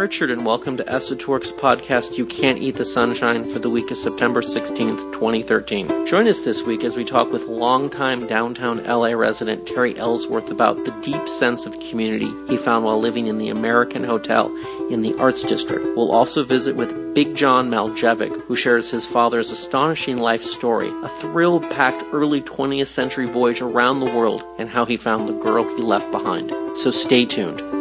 Richard, and welcome to Esotouric's podcast, You Can't Eat the Sunshine, for the week of September 16th, 2013. Join us this week as we talk with longtime downtown LA resident Terry Ellsworth about the deep sense of community he found while living in the American Hotel in the Arts District. We'll also visit with Big John Maljevic, who shares his father's astonishing life story, a thrill packed early 20th century voyage around the world, and how he found the girl he left behind. So stay tuned.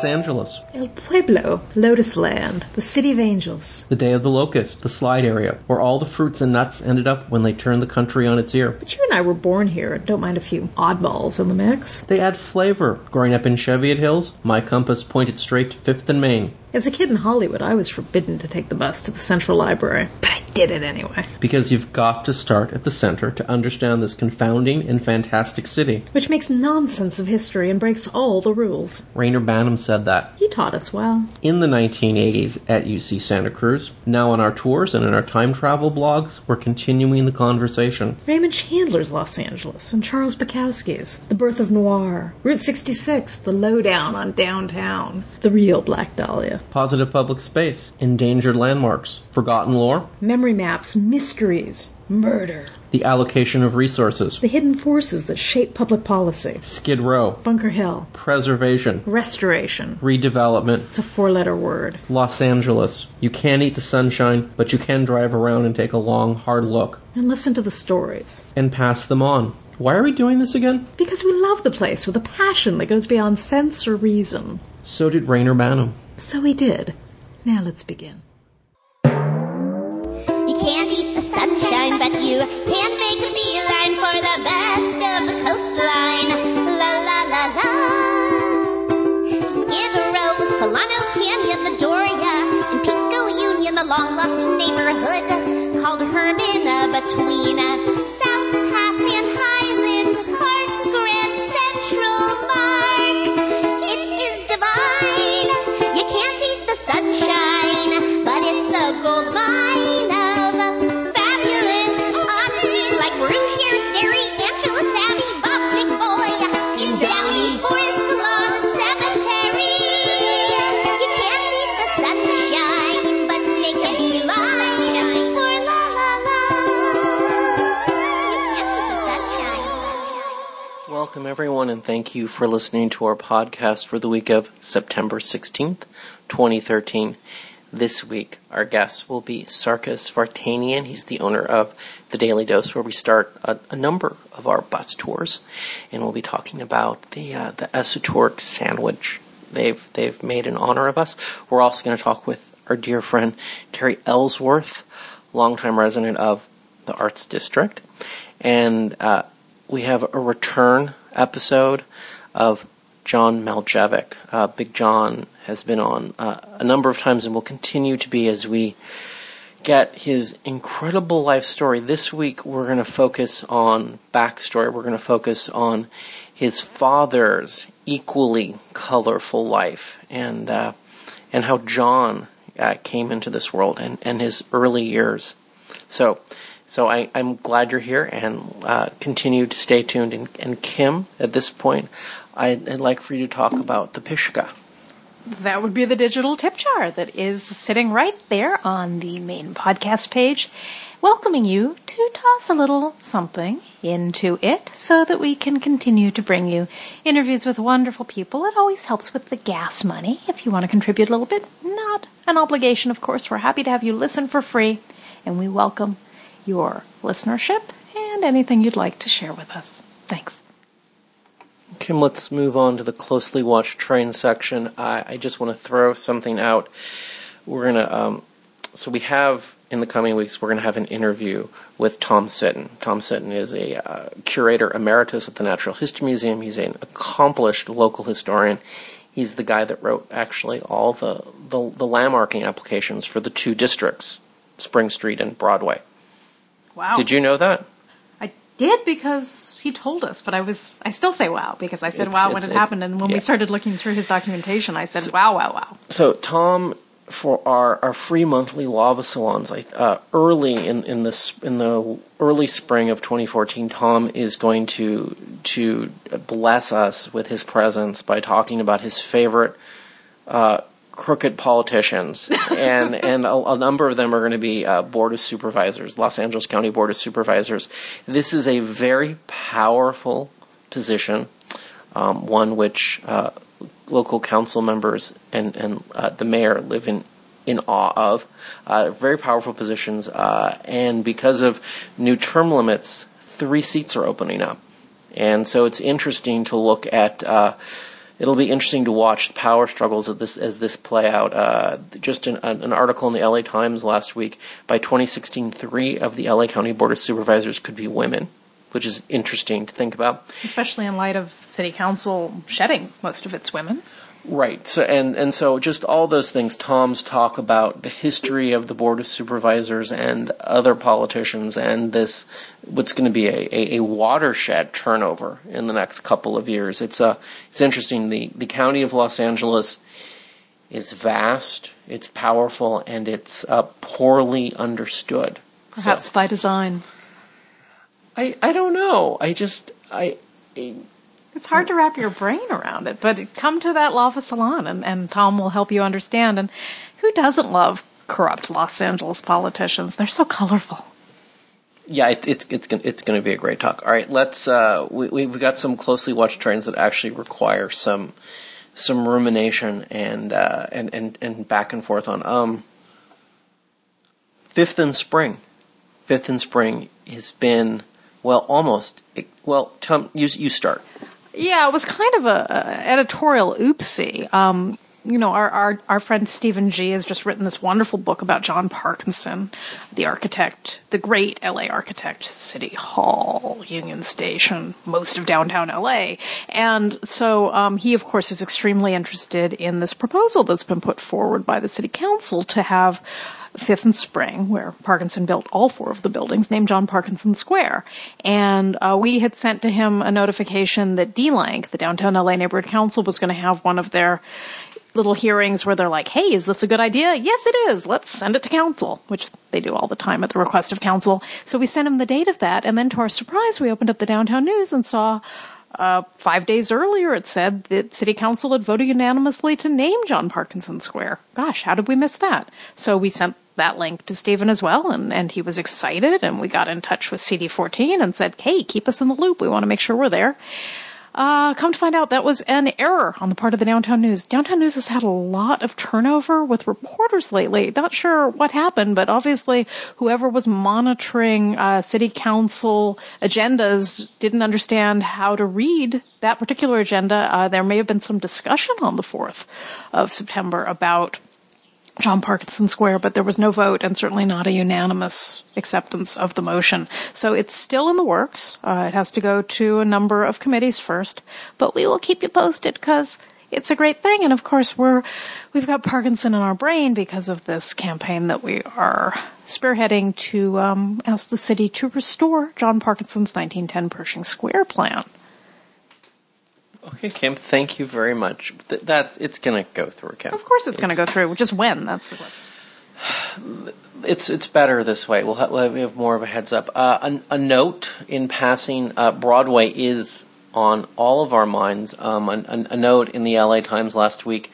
Los Angeles. El Pueblo, Lotus Land, the City of Angels. The Day of the Locust, the slide area, where all the fruits and nuts ended up when they turned the country on its ear. But you and I were born here and don't mind a few oddballs in the mix. They add flavor. Growing up in Cheviot Hills, my compass pointed straight to 5th and Main. As a kid in Hollywood, I was forbidden to take the bus to the Central Library, but I did it anyway. Because you've got to start at the center to understand this confounding and fantastic city. Which makes nonsense of history and breaks all the rules. Reyner Banham said that. He taught us well. In the 1980s at UC Santa Cruz, now on our tours and in our time travel blogs, we're continuing the conversation. Raymond Chandler's Los Angeles and Charles Bukowski's The Birth of Noir, Route 66, The Lowdown on Downtown, The Real Black Dahlia. Positive public space, endangered landmarks, forgotten lore, memory maps, mysteries, murder, the allocation of resources, the hidden forces that shape public policy, Skid Row, Bunker Hill, preservation, restoration, redevelopment. It's a four letter word. Los Angeles. You can't eat the sunshine, but you can drive around and take a long, hard look. And listen to the stories. And pass them on. Why are we doing this again? Because we love the place with a passion that goes beyond sense or reason. So did Reyner Banham. So he did. Now let's begin. You can't eat the sunshine, but you can make a beeline for the best of the coastline. La la la la. Skid Row, Solano Canyon, the Doria, and Pico Union, the long lost neighborhood called Hermina between everyone, and thank you for listening to our podcast for the week of September 16th, 2013. This week, our guest will be Sarkis Vartanian. He's the owner of The Daily Dose, where we start a, a number of our bus tours, and we'll be talking about the uh, the Esotouric sandwich they've they've made in honor of us. We're also going to talk with our dear friend Terry Ellsworth, longtime resident of the Arts District, and uh, we have a return episode of John Maljevic. Uh, Big John has been on uh, a number of times and will continue to be as we get his incredible life story. This week we're going to focus on backstory. We're going to focus on his father's equally colorful life and uh, and how John uh, came into this world and, and his early years. So. So I, I'm glad you're here and uh, continue to stay tuned. And, and Kim, at this point, I'd, I'd like for you to talk about the Pishka. That would be the digital tip jar that is sitting right there on the main podcast page, welcoming you to toss a little something into it so that we can continue to bring you interviews with wonderful people. It always helps with the gas money if you want to contribute a little bit. Not an obligation, of course. We're happy to have you listen for free, and we welcome your listenership and anything you'd like to share with us. Thanks. Kim, let's move on to the closely watched train section. I, I just want to throw something out. We're gonna, um, so we have in the coming weeks, we're gonna have an interview with Tom Sitton. Tom Sitton is a uh, curator emeritus at the Natural History Museum. He's an accomplished local historian. He's the guy that wrote actually all the the, the landmarking applications for the two districts, Spring Street and Broadway. Wow. Did you know that? I did because he told us, but I was I still say wow because I said It's- wow when it's- it happened, and when yeah. we started looking through his documentation, I said wow, wow, wow. So Tom for our, our free monthly lava salons. Uh, early in in this in the early spring of 2014, Tom is going to to bless us with his presence by talking about his favorite uh, crooked politicians, and and a, a, number of them are going to be uh, board of supervisors, Los Angeles County Board of Supervisors. This is a very powerful position, um, one which uh, local council members and and uh, the mayor live in in awe of. Uh, very powerful positions, uh, and because of new term limits, three seats are opening up, and so it's interesting to look at. It'll be interesting to watch the power struggles of this as this play out. Uh, just an, an, article in the LA Times last week. By 2016, three of the LA County Board of Supervisors could be women, which is interesting to think about, especially in light of City Council shedding most of its women. Right. So and and so just all those things. Tom's talk about the history of the board of supervisors and other politicians, and this what's going to be a, a, a, watershed turnover in the next couple of years. It's a uh, it's interesting. The the county of Los Angeles is vast, it's powerful, and it's uh, poorly understood. Perhaps so, by design. I I don't know. I just I. It's hard to wrap your brain around it, but come to that lava salon and, and Tom will help you understand. And who doesn't love corrupt Los Angeles politicians? They're so colorful. Yeah, it, it's it's it's going to be a great talk. All right, let's. Uh, we we've got some closely watched trains that actually require some some rumination and uh, and and and back and forth on. Um, Fifth and Spring, Fifth and Spring has been well almost. Well, Tom, you you start. Yeah, it was kind of a, a editorial oopsie. Um, you know, our, our, our friend Stephen Gee has just written this wonderful book about John Parkinson, the architect, the great LA architect, City Hall, Union Station, most of downtown LA. And so um, he, of course, is extremely interested in this proposal that's been put forward by the City Council to have Fifth and Spring, where Parkinson built all four of the buildings, named John Parkinson Square. And uh, we had sent to him a notification that DLANC, the Downtown LA Neighborhood Council, was going to have one of their little hearings where they're like, hey, is this a good idea? Yes, it is. Let's send it to council, which they do all the time at the request of council. So we sent him the date of that. And then to our surprise, we opened up the downtown news and saw uh, five days earlier, it said that City Council had voted unanimously to name John Parkinson Square. Gosh, how did we miss that? So we sent that link to Stephen as well, and, and he was excited, and we got in touch with CD14 and said, hey, keep us in the loop. We want to make sure we're there. Uh, come to find out, that was an error on the part of the Downtown News. Downtown News has had a lot of turnover with reporters lately. Not sure what happened, but obviously whoever was monitoring uh, city council agendas didn't understand how to read that particular agenda. Uh, there may have been some discussion on the 4th of September about John Parkinson Square, but there was no vote and certainly not a unanimous acceptance of the motion. So it's still in the works. Uh, it has to go to a number of committees first, but we will keep you posted because it's a great thing. And of course, we're we've got Parkinson in our brain because of this campaign that we are spearheading to um, ask the city to restore John Parkinson's 1910 Pershing Square plan. Okay, Kim. Thank you very much. Th- that it's going to go through, Kim. Of course, it's, going to go through. Just when? That's the question. It's it's better this way. We'll have, we'll have more of a heads up. Uh, a, a, note in passing: uh, Broadway is on all of our minds. Um, a, a, note in the LA Times last week.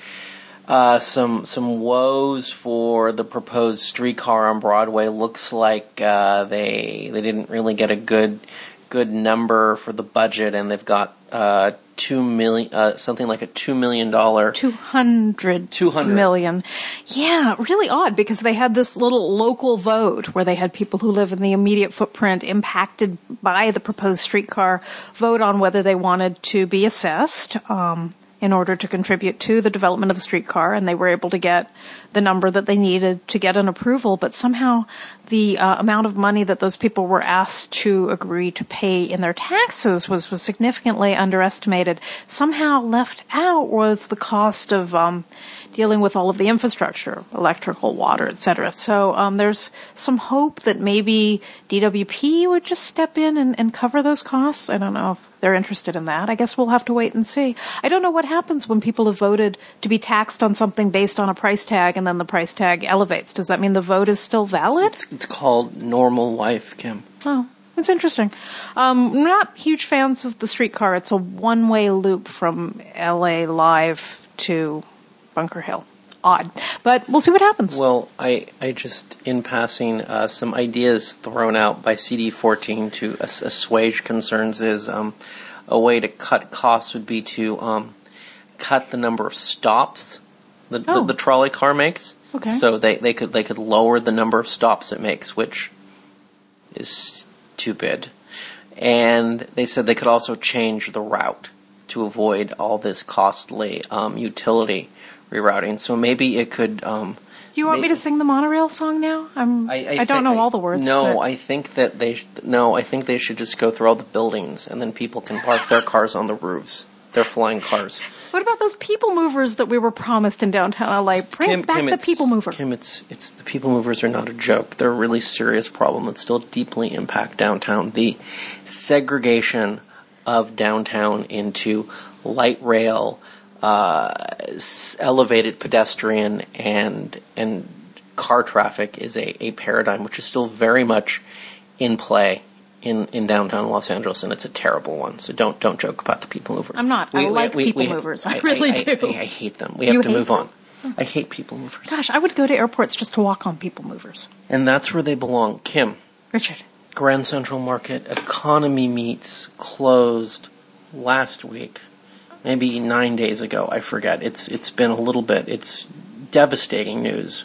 Uh, some some woes for the proposed streetcar on Broadway. Looks like uh, they they didn't really get a good good number for the budget, and they've got uh, two million, uh, something like a two million dollar, two hundred, two hundred million. Yeah, really odd because they had this little local vote where they had people who live in the immediate footprint impacted by the proposed streetcar vote on whether they wanted to be assessed. Um, in order to contribute to the development of the streetcar, and they were able to get the number that they needed to get an approval. But somehow, the uh, amount of money that those people were asked to agree to pay in their taxes was was significantly underestimated. Somehow, left out was the cost of um, dealing with all of the infrastructure, electrical, water, etc. So um, there's some hope that maybe DWP would just step in and, and cover those costs. I don't know if they're interested in that. I guess we'll have to wait and see. I don't know what happens when people have voted to be taxed on something based on a price tag and then the price tag elevates. Does that mean the vote is still valid? It's, it's called normal life, Kim. Oh, it's interesting. Um, not huge fans of the streetcar. It's a one way loop from LA Live to Bunker Hill. Odd. But we'll see what happens. Well, I, I just, in passing, uh, some ideas thrown out by CD14 to ass- assuage concerns is um, a way to cut costs would be to um, cut the number of stops the, Oh. the, the trolley car makes. Okay. So they, they could they could lower the number of stops it makes, which is stupid. And they said they could also change the route to avoid all this costly um, utility rerouting. So maybe it could. Um, Do you want me to sing the monorail song now? I'm, I, don't thi- know all the words. No, but- I think that they sh- no, I think they should just go through all the buildings and then people can park their cars on the roofs. Their flying cars. What about those people movers that we were promised in downtown LA? Bring back the people mover. Kim, it's it's the people movers are not a joke. They're a really serious problem that still deeply impact downtown. The segregation of downtown into light rail, uh, elevated pedestrian, and and car traffic is a, a paradigm which is still very much in play in, in downtown Los Angeles, and it's a terrible one. So don't don't joke about the people movers. I'm not. I like people movers. I really I, do. I, I hate them. We have You to move them? on. I hate people movers. Gosh, I would go to airports just to walk on people movers. And that's where they belong. Kim, Richard. Grand Central Market Economy Meats closed last week, maybe nine days ago. I forget. It's it's been a little bit. It's devastating news.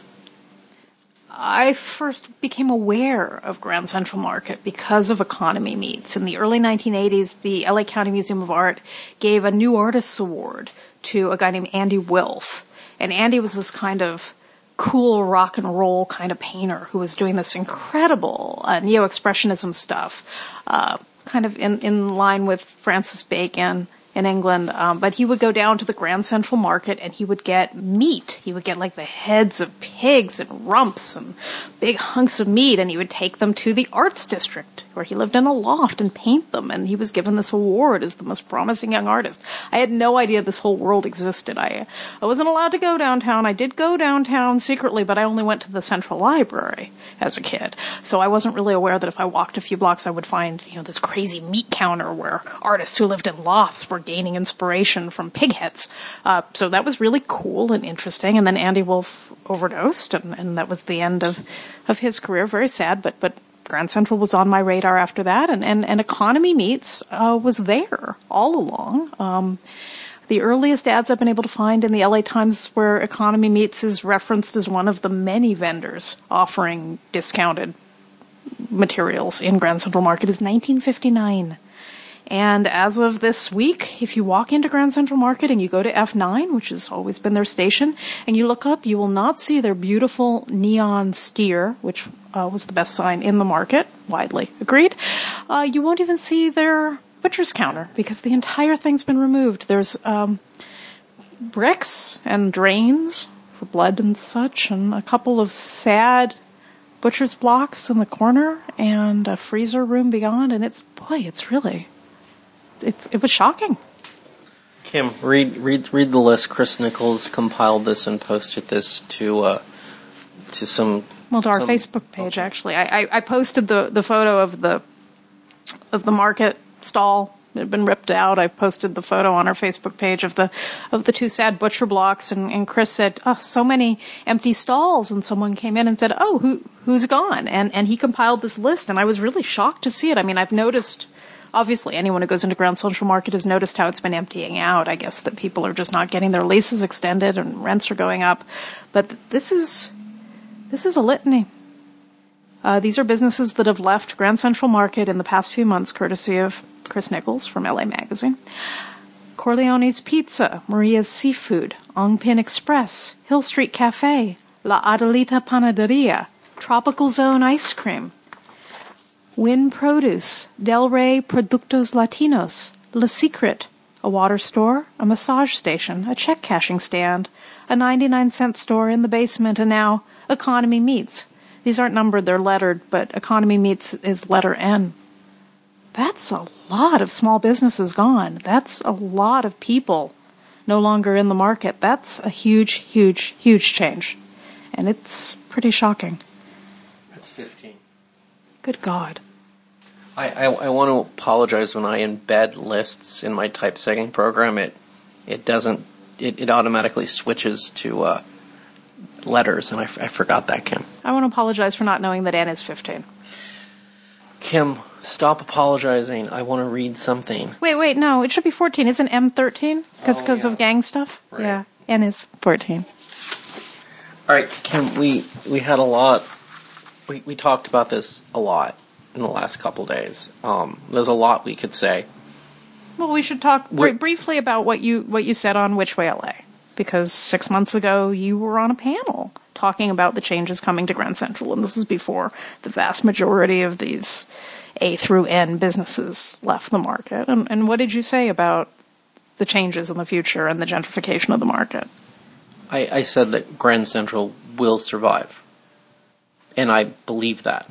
I first became aware of Grand Central Market because of Economy Meats. In the early 1980s, the LA County Museum of Art gave a New Artists Award to a guy named Andy Wilf. And Andy was this kind of cool rock and roll kind of painter who was doing this incredible uh, neo expressionism stuff, uh, kind of in, in line with Francis Bacon in England. Um, but he would go down to the Grand Central Market and he would get meat. He would get like the heads of pigs and rumps and big hunks of meat, and he would take them to the Arts District where he lived in a loft and paint them. And he was given this award as the most promising young artist. I had no idea this whole world existed. I I wasn't allowed to go downtown. I did go downtown secretly, but I only went to the Central Library as a kid. So I wasn't really aware that if I walked a few blocks, I would find you know this crazy meat counter where artists who lived in lofts were gaining inspiration from pig heads. Uh, so that was really cool and interesting. And then Andy Wilf overdosed, and, and that was the end of of his career. Very sad, but but Grand Central was on my radar after that, and and, and Economy Meets uh, was there all along. Um, the earliest ads I've been able to find in the LA Times where Economy Meets is referenced as one of the many vendors offering discounted materials in Grand Central Market is 1959. And as of this week, if you walk into Grand Central Market and you go to F9, which has always been their station, and you look up, you will not see their beautiful neon steer, which uh, was the best sign in the market, widely agreed. Uh, you won't even see their butcher's counter because the entire thing's been removed. There's um, bricks and drains for blood and such, and a couple of sad butcher's blocks in the corner, and a freezer room beyond. And it's boy, it's really, it's it was shocking. Kim, read read read the list. Chris Nichols compiled this and posted this to uh, to some. Well, to our some- Facebook page, actually, I, I, I posted the, the photo of the of the market stall that had been ripped out. I posted the photo on our Facebook page of the of the two sad butcher blocks, and, and Chris said, "Oh, so many empty stalls." And someone came in and said, "Oh, who who's gone?" And and he compiled this list, and I was really shocked to see it. I mean, I've noticed. Obviously, anyone who goes into Grand Central Market has noticed how it's been emptying out. I guess that people are just not getting their leases extended and rents are going up. But this is this is a litany. Uh, these are businesses that have left Grand Central Market in the past few months, courtesy of Chris Nichols from LA Magazine. Corleone's Pizza, Maria's Seafood, Ongpin Express, Hill Street Cafe, La Adelita Panaderia, Tropical Zone Ice Cream, Win Produce, Del Rey Productos Latinos, La Secret, a water store, a massage station, a check cashing stand, a 99 cent store in the basement, and now Economy Meats. These aren't numbered, they're lettered, but Economy Meats is letter N. That's a lot of small businesses gone. That's a lot of people no longer in the market. That's a huge, huge, huge change. And it's pretty shocking. That's 15. Good God. I, I, I want to apologize when I embed lists in my typesetting program. It it doesn't it, it automatically switches to uh, letters, and I, f- I forgot that, Kim. I want to apologize for not knowing that N is 15. Kim, stop apologizing. I want to read something. Wait, wait, no, it should be 14. Isn't M 13? Because Oh, yeah. of gang stuff? Right. Yeah, N is 14. All right, Kim, we we had a lot. We we talked about this a lot in the last couple days. Um, there's a lot we could say. Well, we should talk br- briefly about what you what you said on Which Way LA, because six months ago you were on a panel talking about the changes coming to Grand Central, and this is before the vast majority of these A through N businesses left the market. And, and what did you say about the changes in the future and the gentrification of the market? I, I said that Grand Central will survive, and I believe that.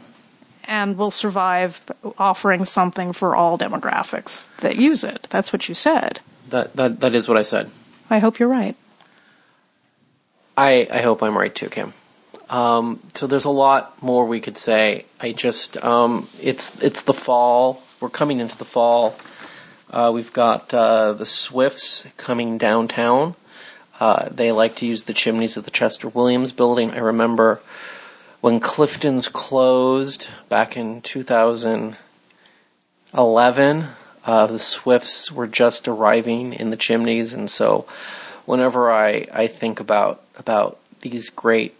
And will survive offering something for all demographics that use it. That's what you said. That that that is what I said. I hope you're right. I, I hope I'm right too, Kim. Um, so there's a lot more we could say. I just um, it's it's the fall. We're coming into the fall. Uh, we've got uh, the Swifts coming downtown. Uh, they like to use the chimneys of the Chester Williams building. I remember when Clifton's closed back in 2011. Uh, the Swifts were just arriving in the chimneys, and so whenever I, I think about about these great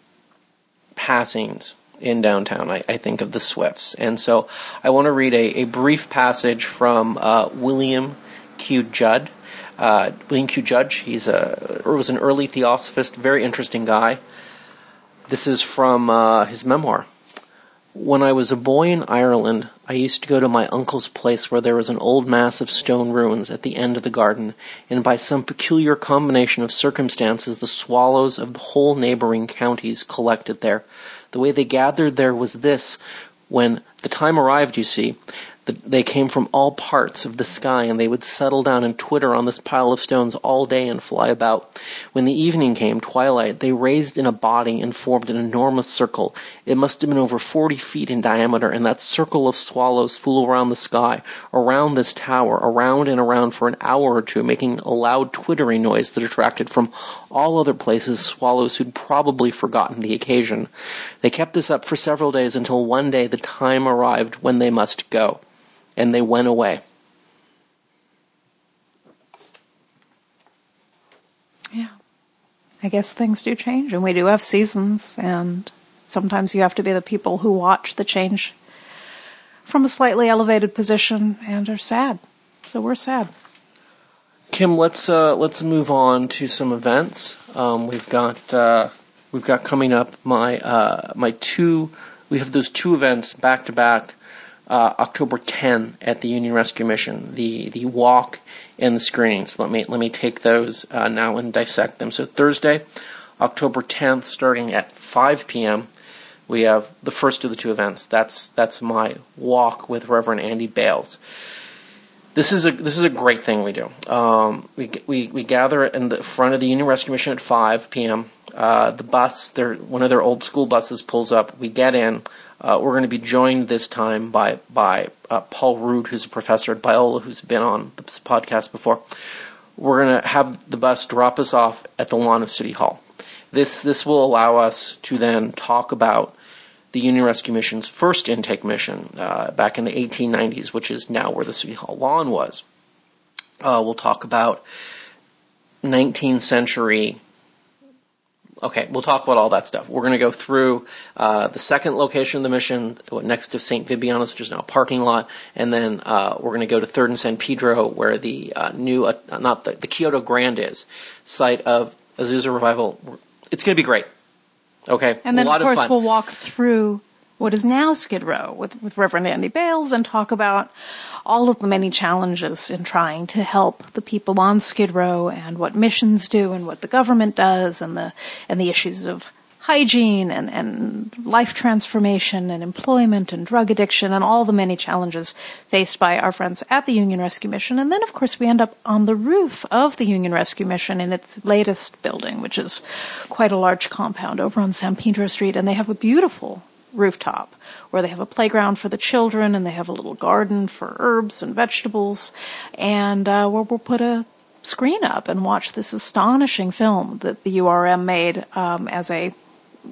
passings in downtown, I, I think of the Swifts. And so I want to read a, a brief passage from uh, William Q. Judd. Uh, William Q. Judge, he's a was an early theosophist, very interesting guy. This is from uh, his memoir. When I was a boy in Ireland, I used to go to my uncle's place where there was an old mass of stone ruins at the end of the garden, and by some peculiar combination of circumstances, the swallows of the whole neighboring counties collected there. The way they gathered there was this when the time arrived, you see, they came from all parts of the sky and they would settle down and twitter on this pile of stones all day and fly about. When the evening came, twilight, they raised in a body and formed an enormous circle. It must have been over forty feet in diameter, and that circle of swallows flew around the sky, around this tower, around and around for an hour or two, making a loud twittering noise that attracted from all other places swallows who'd probably forgotten the occasion. They kept this up for several days until one day the time arrived when they must go. And they went away. Yeah. I guess things do change, and we do have seasons, and sometimes you have to be the people who watch the change from a slightly elevated position and are sad. So we're sad. Kim, let's uh, let's move on to some events. Um, we've got uh, we've got coming up my uh, my two. We have those two events back to back. Uh, October 10 at the Union Rescue Mission, the the walk and the screenings. Let me let me take those uh, now and dissect them. So Thursday, October 10th, starting at 5 p.m. We have the first of the two events. That's that's my walk with Reverend Andy Bales this is a this is a great thing we do. Um, we we we gather in the front of the Union Rescue Mission at 5 p.m. Uh, the bus, their one of their old school buses, pulls up. We get in. Uh, we're going to be joined this time by by uh, Paul Rood, who's a professor at Biola, who's been on this podcast before. We're going to have the bus drop us off at the lawn of City Hall. This this will allow us to then talk about the Union Rescue Mission's first intake mission uh, back in the 1890s, which is now where the City Hall lawn was. Uh, we'll talk about 19th century. Okay, we'll talk about all that stuff. We're going to go through uh, the second location of the mission, next to St. Vibiana's, which is now a parking lot, and then uh, we're going to go to Third and San Pedro, where the uh, new, uh, not the, the Kyoto Grand is, site of Azusa Revival. It's going to be great. Okay, And then, a lot of course, fun. we'll walk through what is now Skid Row with, with Reverend Andy Bales and talk about all of the many challenges in trying to help the people on Skid Row and what missions do and what the government does and the and the issues of hygiene and, and life transformation and employment and drug addiction and all the many challenges faced by our friends at the Union Rescue Mission. And then, of course, we end up on the roof of the Union Rescue Mission in its latest building, which is quite a large compound over on San Pedro Street. And they have a beautiful rooftop where they have a playground for the children and they have a little garden for herbs and vegetables and uh, where we'll put a screen up and watch this astonishing film that the URM made um, as a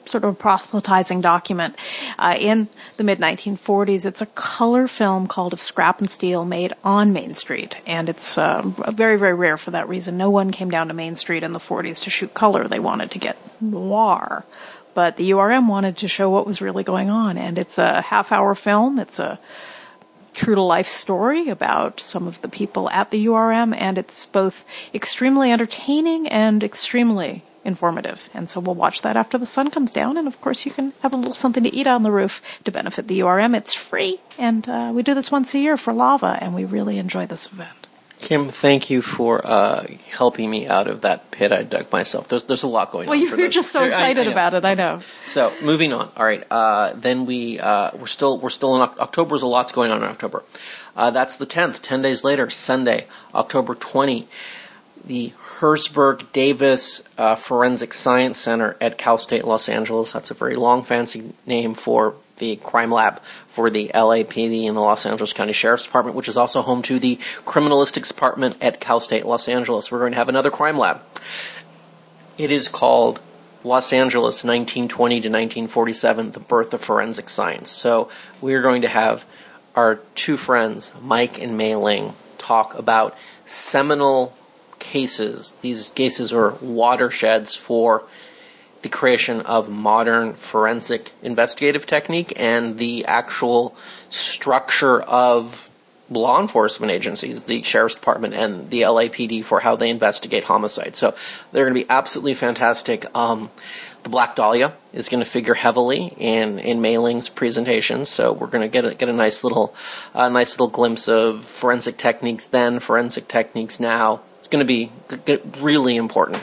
sort of proselytizing document uh, in the mid 1940s. It's a color film called Of Scrap and Steel made on Main Street, and it's uh, very, very rare for that reason. No one came down to Main Street in the 40s to shoot color, they wanted to get noir. But the URM wanted to show what was really going on, and it's a half hour film. It's a true to life story about some of the people at the URM, and it's both extremely entertaining and extremely informative. And so we'll watch that after the sun comes down. And of course, you can have a little something to eat on the roof to benefit the URM. It's free. And uh, we do this once a year for lava, and we really enjoy this event. Kim, thank you for uh, helping me out of that pit I dug myself. There's, there's a lot going well, on. Well, you're just so excited I, I about it. I know. So moving on. All right. Uh, then we uh, we're still we're still in October. There's a lot's going on in October. Uh, that's the 10th. Ten days later, Sunday, October 20. The Hertzberg Davis uh, Forensic Science Center at Cal State Los Angeles. That's a very long, fancy name for the crime lab for the LAPD and the Los Angeles County Sheriff's Department, which is also home to the Criminalistics Department at Cal State Los Angeles. We're going to have another crime lab. It is called Los Angeles 1920 to 1947, the birth of forensic science. So we're going to have our two friends, Mike and Mei Ling, talk about seminal cases. These cases are watersheds for the creation of modern forensic investigative technique and the actual structure of law enforcement agencies, the sheriff's department and the LAPD for how they investigate homicide. So they're going to be absolutely fantastic. Um, the Black Dahlia is going to figure heavily in in Mei Ling's presentation, so we're going to get a, get a nice little uh, nice little glimpse of forensic techniques then, forensic techniques now, it's going to be really important.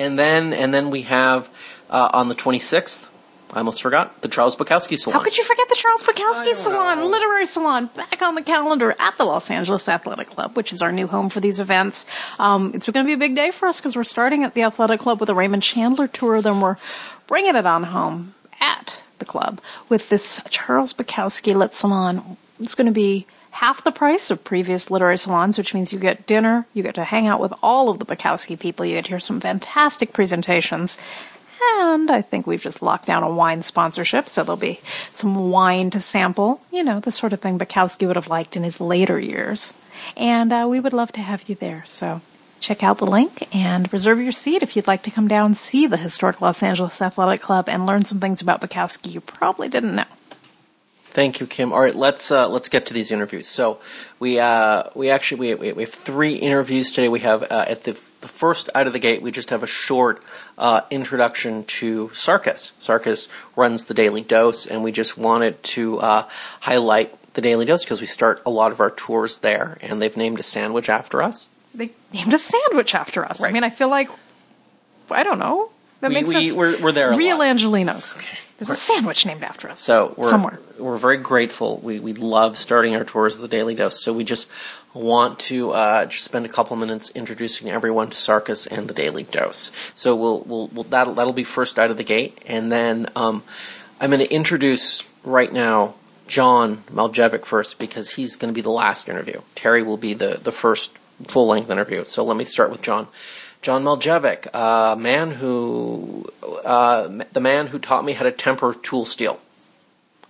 And then, and then we have uh, on the 26th, I almost forgot the Charles Bukowski Salon. How could you forget the Charles Bukowski Salon, know. literary salon, back on the calendar at the Los Angeles Athletic Club, which is our new home for these events. Um, it's going to be a big day for us because we're starting at the Athletic Club with a Raymond Chandler tour. Then we're bringing it on home at the club with this Charles Bukowski Lit Salon. It's going to be half the price of previous literary salons, which means you get dinner, you get to hang out with all of the Bukowski people, you get to hear some fantastic presentations. And I think we've just locked down a wine sponsorship, so there'll be some wine to sample. You know, the sort of thing Bukowski would have liked in his later years. And uh, we would love to have you there. So check out the link and reserve your seat if you'd like to come down see the historic Los Angeles Athletic Club and learn some things about Bukowski you probably didn't know. Thank you, Kim. All right, let's uh, let's get to these interviews. So we uh, we actually we, we have three interviews today. We have uh, at the, the first out of the gate, we just have a short uh, introduction to Sarkis. Sarkis runs the Daily Dose, and we just wanted to uh, highlight the Daily Dose because we start a lot of our tours there, and they've named a sandwich after us. They named a sandwich after us. Right. I mean, I feel like I don't know. That we, makes we, us we're, we're there. Real lot. Angelinos. Okay. There's a sandwich named after us. So we're somewhere. We're very grateful. We we love starting our tours of the Daily Dose. So we just want to uh, just spend a couple minutes introducing everyone to Sarkis and the Daily Dose. So we'll we'll, we'll that'll that'll be first out of the gate, and then um, I'm going to introduce right now John Maljevic first because he's going to be the last interview. Terry will be the the first full length interview. So let me start with John. John Maljevic, a man who, uh, the man who taught me how to temper tool steel.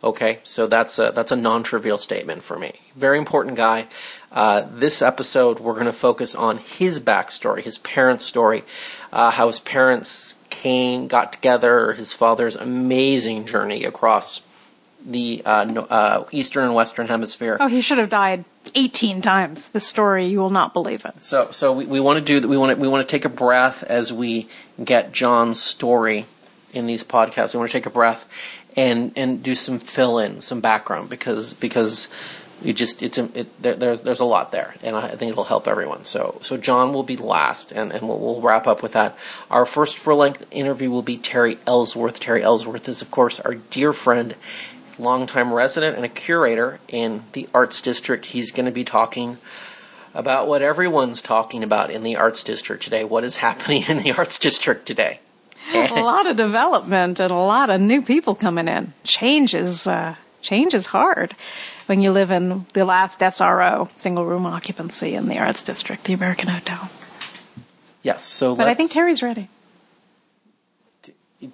Okay, so that's a, that's a non-trivial statement for me. Very important guy. Uh, this episode, we're going to focus on his backstory, his parents' story, uh, how his parents came, got together, his father's amazing journey across the uh, uh, eastern and western hemisphere. Oh, he should have died 18 times. The story you will not believe it. So, so we, we want to do that we want to we want to take a breath as we get John's story in these podcasts. We want to take a breath and and do some fill in, some background because because you just it's it, there, there, there's a lot there, and I think it'll help everyone. So so John will be last, and and we'll, we'll wrap up with that. Our first full length interview will be Terry Ellsworth. Terry Ellsworth is of course our dear friend, longtime resident and a curator in the Arts District. He's going to be talking about what everyone's talking about in the Arts District today. What is happening in the Arts District today? a lot of development and a lot of new people coming in. Change is uh, change is hard when you live in the last SRO, single room occupancy in the Arts District, the American Hotel. Yes, so But I think Terry's ready.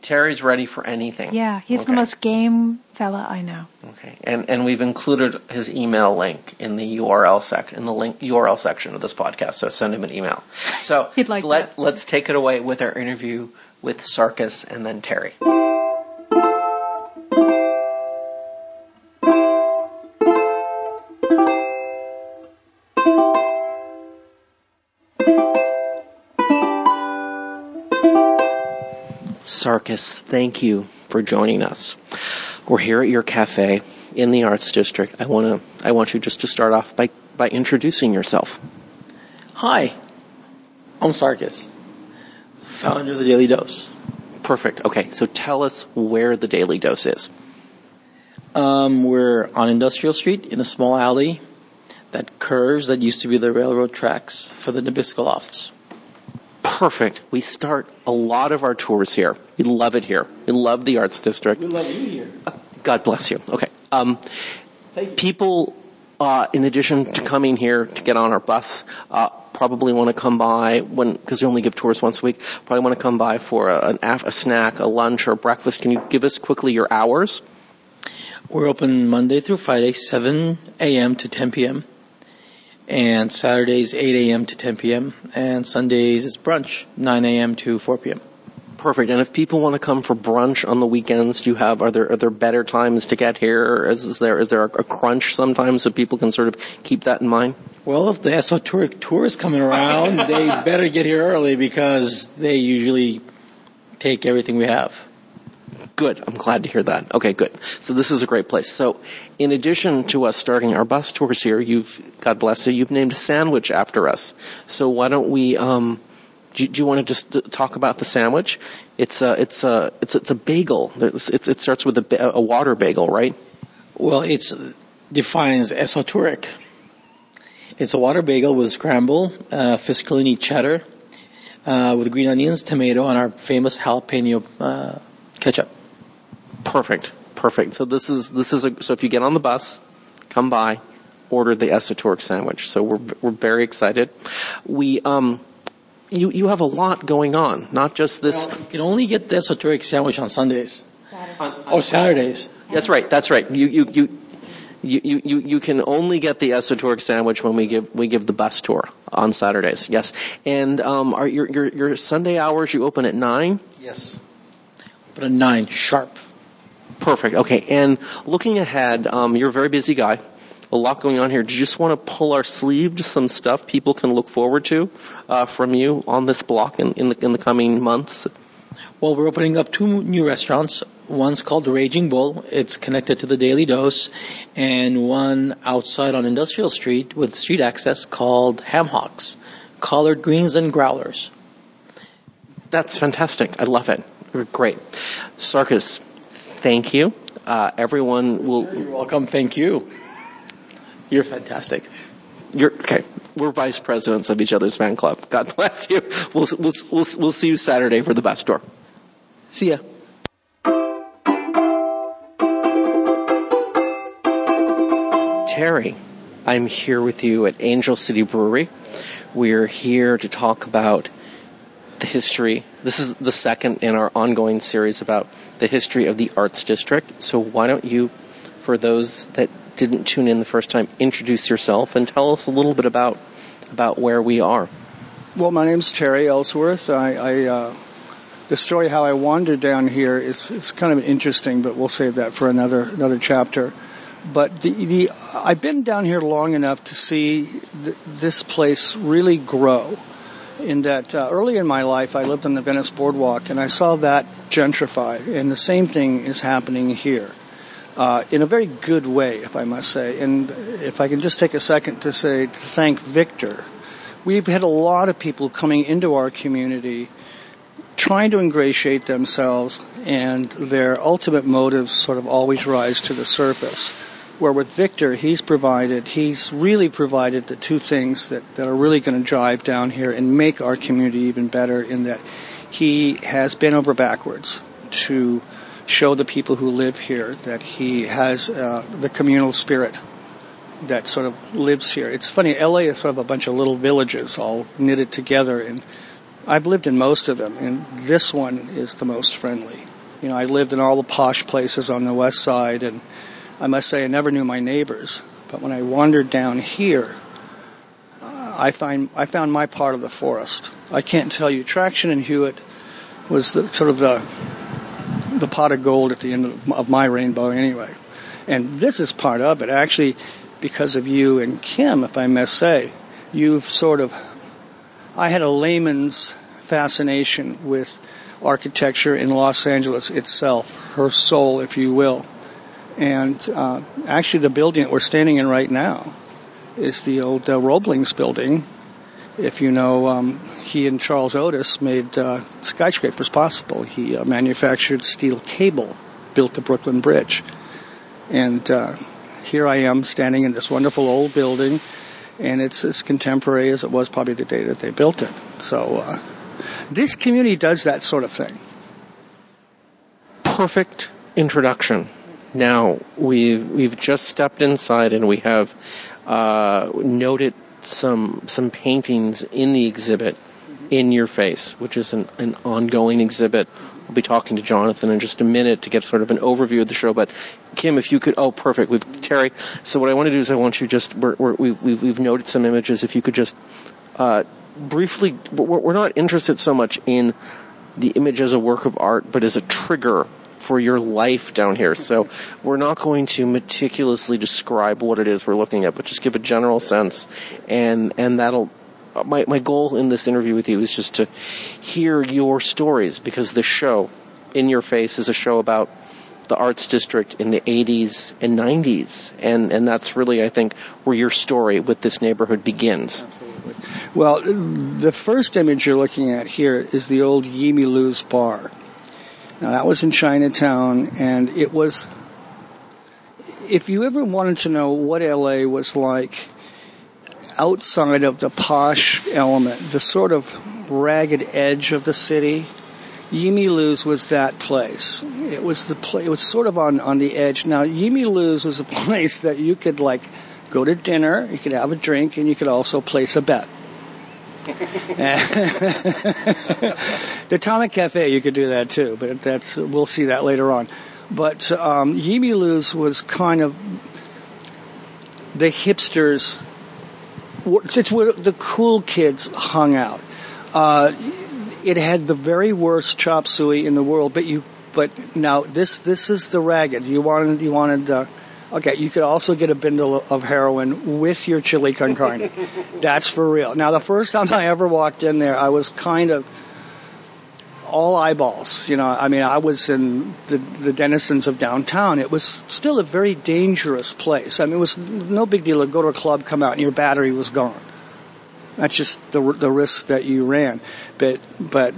Terry's ready for anything. Yeah, he's the most game fella I know. Okay, and and we've included his email link in the URL sec in the link URL section of this podcast. So send him an email. So He'd like let that. let's take it away with our interview with Sarkis and then Terry. Sarkis, thank you for joining us. We're here at your cafe in the Arts District. I want to I want you just to start off by by introducing yourself. Hi, I'm Sarkis, founder of the Daily Dose. Perfect. Okay, so tell us where the Daily Dose is. Um, we're on Industrial Street in a small alley that curves that used to be the railroad tracks for the Nabisco Lofts. Perfect. We start a lot of our tours here. We love it here. We love the Arts District. We love you here. God bless you. Okay. Um, Thank you. people, uh, in addition to coming here to get on our bus, uh, probably want to come by when because we only give tours once a week. Probably want to come by for a, an, af- a snack, a lunch, or a breakfast. Can you give us quickly your hours? We're open Monday through Friday, 7 a.m. to 10 p.m. And Saturdays, 8 a.m. to 10 p.m. And Sundays, it's brunch, 9 a.m. to 4 p.m. Perfect. And if people want to come for brunch on the weekends, do you have are there are there better times to get here? Is, is there is there a, a crunch sometimes so people can sort of keep that in mind? Well, if the Esotouric tour is coming around, they better get here early because they usually take everything we have. Good. I'm glad to hear that. Okay, good. So this is a great place. So, in addition to us starting our bus tours here, you've God bless you, you've named a sandwich after us. So why don't we? Um, do, do you want to just talk about the sandwich? It's a it's a it's it's a bagel. It's, it's, it starts with a, a water bagel, right? Well, it's defines esoteric. It's a water bagel with scramble, uh, fiscalini cheddar, uh, with green onions, tomato, and our famous jalapeno uh, ketchup. Perfect. Perfect. So this is this is a so if you get on the bus, come by, order the Esotouric sandwich. So we're we're very excited. We um you you have a lot going on, not just this You can only get the Esotouric sandwich on Sundays or Saturdays. That's right. That's right. You you you. You, you, you, you can only get the Esotouric sandwich when we give we give the bus tour on Saturdays. Yes, and um, are your, your your Sunday hours you open at nine? Yes. But a nine sharp. Perfect. Okay. And looking ahead, um, you're a very busy guy. A lot going on here. Do you just want to pull our sleeve to some stuff people can look forward to uh, from you on this block in, in the in the coming months? Well, we're opening up two new restaurants. One's called Raging Bull. It's connected to the Daily Dose, and one outside on Industrial Street with street access called Ham Hocks, collard greens and growlers. That's fantastic. I love it. Great. Sarkis, thank you. Uh, everyone will. You're welcome. Thank you. You're fantastic. You're okay. We're vice presidents of each other's fan club. God bless you. We'll we'll we'll, we'll see you Saturday for the best tour. See ya. Terry, I'm here with you at Angel City Brewery. We're here to talk about the history. This is the second in our ongoing series about the history of the Arts District. So why don't you, for those that didn't tune in the first time, introduce yourself and tell us a little bit about about where we are. Well, my name's Terry Ellsworth. I, I uh, the story how I wandered down here is, is kind of interesting, but we'll save that for another another chapter. But the, the I've been down here long enough to see th- this place really grow. In that uh, early in my life I lived on the Venice Boardwalk and I saw that gentrify, and the same thing is happening here. Uh, in a very good way, if I must say. And if I can just take a second to say, to thank Victor. We've had a lot of people coming into our community trying to ingratiate themselves, and their ultimate motives sort of always rise to the surface. Where with Victor, he's provided, he's really provided the two things that, that are really going to drive down here and make our community even better in that he has been over backwards to show the people who live here that he has uh, the communal spirit that sort of lives here. It's funny, LA is sort of a bunch of little villages all knitted together, and I've lived in most of them, and this one is the most friendly. You know, I lived in all the posh places on the west side, and I must say I never knew my neighbors. But when I wandered down here, uh, I find I found my part of the forest. I can't tell you. Traction and Hewitt was the, sort of the the pot of gold at the end of, of my rainbow, anyway. And this is part of it, actually, because of you and Kim, if I must say. You've sort of. I had a layman's fascination with architecture in Los Angeles itself, her soul, if you will. And uh, actually, the building that we're standing in right now is the old uh, Roebling's building. If you know, um, he and Charles Otis made uh, skyscrapers possible. He uh, manufactured steel cable, built the Brooklyn Bridge. And uh, here I am standing in this wonderful old building, and it's as contemporary as it was probably the day that they built it. So uh, this community does that sort of thing. Perfect introduction. Now we've we've just stepped inside and we have uh, noted some some paintings in the exhibit in your face, which is an, an ongoing exhibit. We'll be talking to Jonathan in just a minute to get sort of an overview of the show. But Kim, if you could, oh, perfect. We've Terry. So what I want to do is I want you just we're, we've, we've we've noted some images. If you could just uh, briefly, we're, we're not interested so much in the image as a work of art, but as a trigger for your life down here. So we're not going to meticulously describe what it is we're looking at, but just give a general sense, and and that'll. My my goal in this interview with you is just to hear your stories because the show, in your face, is a show about the arts district in the 80s and 90s, and and that's really I think where your story with this neighborhood begins. Absolutely. well, the first image you're looking at here is the old Yee Mee Loo's bar. Now, that was in Chinatown, and it was. If you ever wanted to know what LA was like outside of the posh element, the sort of ragged edge of the city, Yee Mee was that place. It was the pla- It was sort of on on the edge. Now, Yee Mee was a place that you could like go to dinner, you could have a drink, and you could also place a bet. the Atomic Cafe, you could do that too, but that's we'll see that later on. But um, Yee Mee Loo's was kind of the hipsters. It's where the cool kids hung out. Uh, it had the very worst chop suey in the world, but you. But now this this is the ragged. You wanted you wanted the Okay, you could also get a bundle of heroin with your chili con carne. That's for real. Now, the first time I ever walked in there, I was kind of all eyeballs. You know, I mean, I was in the, the denizens of downtown. It was still a very dangerous place. I mean, it was no big deal to go to a club, come out, and your battery was gone. That's just the the risk that you ran. But but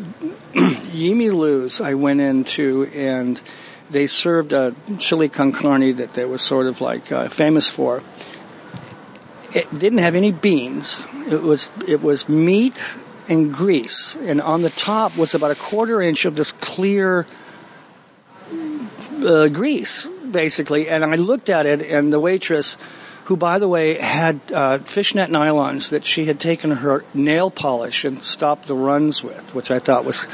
Yee Mee Loo's, I went into and they served a chili con carne that they were sort of like uh, famous for. It didn't have any beans. It was it was meat and grease, and on the top was about a quarter inch of this clear uh, grease, basically. And I looked at it, and the waitress, who by the way had uh, fishnet nylons that she had taken her nail polish and stopped the runs with, which I thought was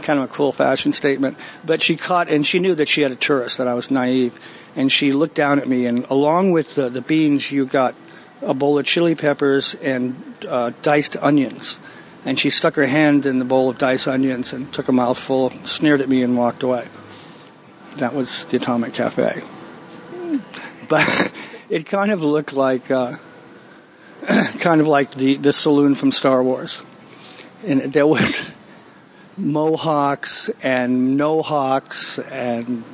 kind of a cool fashion statement. But she caught, and she knew that she had a tourist, that I was naive. And she looked down at me, and along with the, the beans, you got a bowl of chili peppers and uh, diced onions. And she stuck her hand in the bowl of diced onions and took a mouthful, sneered at me, and walked away. That was the Atomic Cafe. But it kind of looked like, uh, kind of like the, the saloon from Star Wars and there was Mohawks and No Hawks and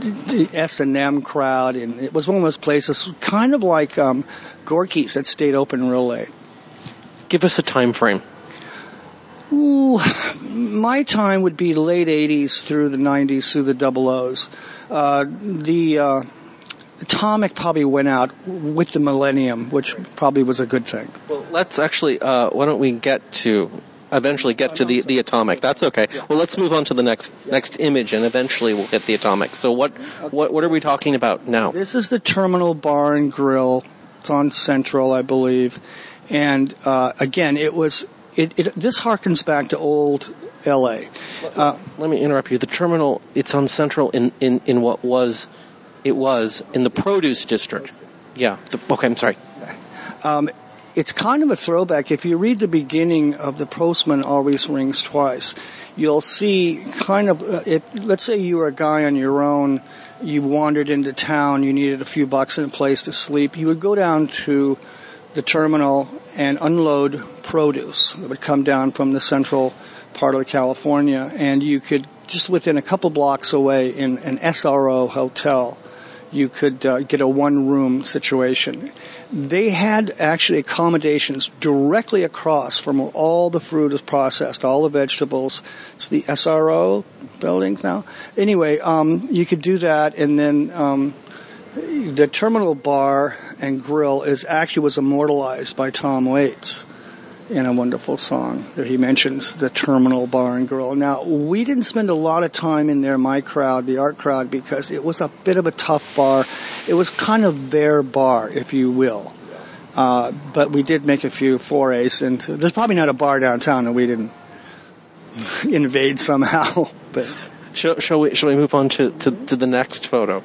the S and M crowd, and it was one of those places, kind of like um, Gorky's that stayed open real late. Give us a time frame. Ooh, my time would be late '80s through the '90s through the double O's. Uh, the uh, atomic probably went out with the millennium, which probably was a good thing. Well, let's actually. Uh, why don't we get to eventually get to the, the atomic? That's okay. Well, let's move on to the next next image, and eventually we'll hit the atomic. So what what what are we talking about now? This is the Terminal Bar and Grill. It's on Central, I believe, and uh, again, it was it, it. This harkens back to old L.A. Uh, Let me interrupt you. The terminal it's on Central in in in what was it was in the produce district. Yeah. The, okay, I'm sorry. It's kind of a throwback. If you read the beginning of The Postman Always Rings Twice, you'll see kind of, uh, it, let's say you were a guy on your own, you wandered into town, you needed a few bucks and a place to sleep, you would go down to the terminal and unload produce that would come down from the central part of California, and you could, just within a couple blocks away in an SRO hotel, you could uh, get a one room situation. They had actually accommodations directly across from where all the fruit is processed, all the vegetables. It's the SRO buildings now. Anyway, um, you could do that, and then um, the terminal bar and grill is actually was immortalized by Tom Waits in a wonderful song that he mentions the terminal bar and grill. Now, we didn't spend a lot of time in there, my crowd, the art crowd, because it was a bit of a tough bar. It was kind of their bar, if you will. Uh, but we did make a few forays into. There's probably not a bar downtown that we didn't invade somehow. But Shall, shall we shall we move on to, to, to the next photo?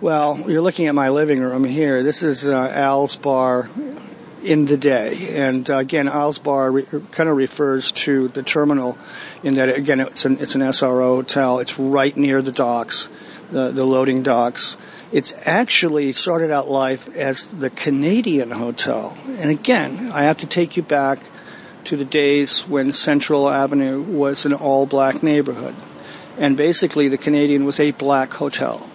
well, you're looking at my living room here. This is uh, Al's bar in the day, and uh, again, Al's bar re- kind of refers to the terminal in that again it's an it's an SRO hotel. It's right near the docks, the the loading docks. It's actually started out life as the Canadian Hotel, and again, I have to take you back to the days when Central Avenue was an all-black neighborhood, and basically the Canadian was a black hotel.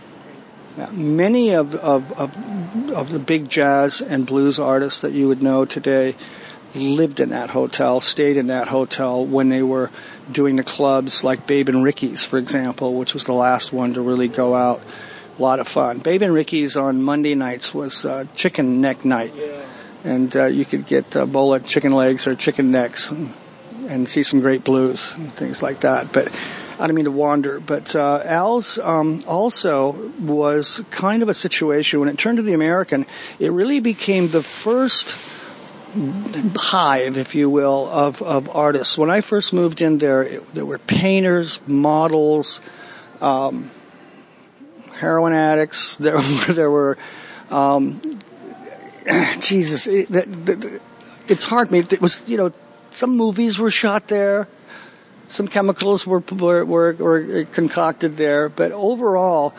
Many of, of, of, of the big jazz and blues artists that you would know today lived in that hotel, stayed in that hotel when they were doing the clubs like Babe and Ricky's, for example, which was the last one to really go out. A lot of fun. Babe and Ricky's on Monday nights was uh, chicken neck night. And uh, you could get a bowl of chicken legs or chicken necks and, and see some great blues and things like that. But I don't mean to wander, but uh, Al's um, also was kind of a situation when it turned to the American, it really became the first hive, if you will, of, of artists. When I first moved in there, it, there were painters, models, um, heroin addicts. There, there were, um, Jesus, it, the, it's hard. It was, you know, some movies were shot there some chemicals were, were, were, concocted there, but overall,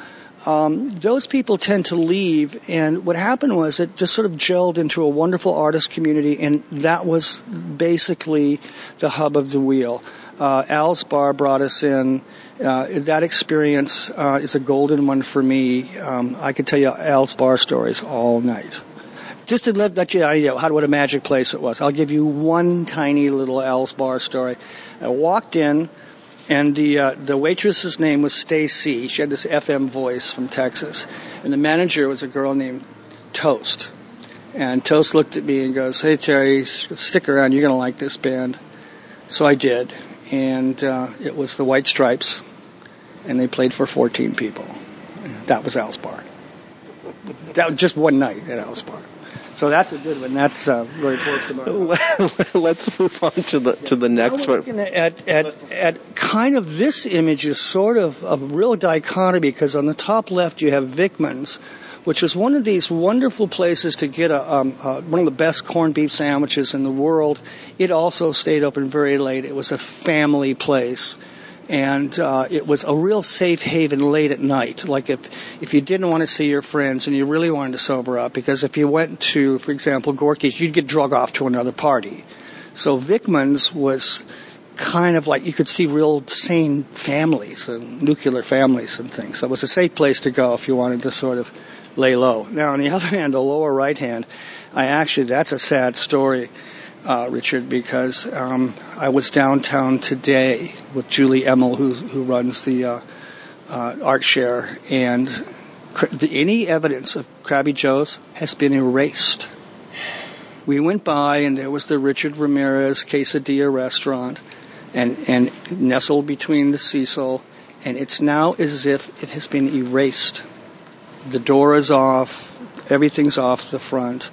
um, those people tend to leave. And what happened was it just sort of gelled into a wonderful artist community, and that was basically the hub of the wheel. Uh, Al's Bar brought us in. Uh, that experience uh, is a golden one for me. Um, I could tell you Al's Bar stories all night. Just to let, let you know how what a magic place it was. I'll give you one tiny little Al's Bar story. I walked in, and the uh, the waitress's name was Stacy. She had this FM voice from Texas, and the manager was a girl named Toast. And Toast looked at me and goes, "Hey Terry, stick around. You're gonna like this band." So I did, and uh, it was the White Stripes, and they played for 14 people. That was Al's Bar. That was just one night at Al's Bar. So that's a good one. That's uh, very close to my heart. Let's move on to the to the next one. at, at, at kind of this image is sort of a real dichotomy because on the top left you have Vickman's, which was one of these wonderful places to get a, um, uh, one of the best corned beef sandwiches in the world. It also stayed open very late. It was a family place. And uh, it was a real safe haven late at night. Like if if you didn't want to see your friends and you really wanted to sober up, because if you went to, for example, Gorky's, you'd get drug off to another party. So Vickman's was kind of like you could see real sane families and nuclear families and things. So it was a safe place to go if you wanted to sort of lay low. Now, on the other hand, the lower right hand, I actually, that's a sad story, uh, Richard, because um, I was downtown today with Julie Emmel, who, who runs the uh, uh, art share, and any evidence of Craby Joe's has been erased. We went by, and there was the Richard Ramirez Quesadilla restaurant, and, and nestled between the Cecil, and it's now as if it has been erased. The door is off, everything's off the front.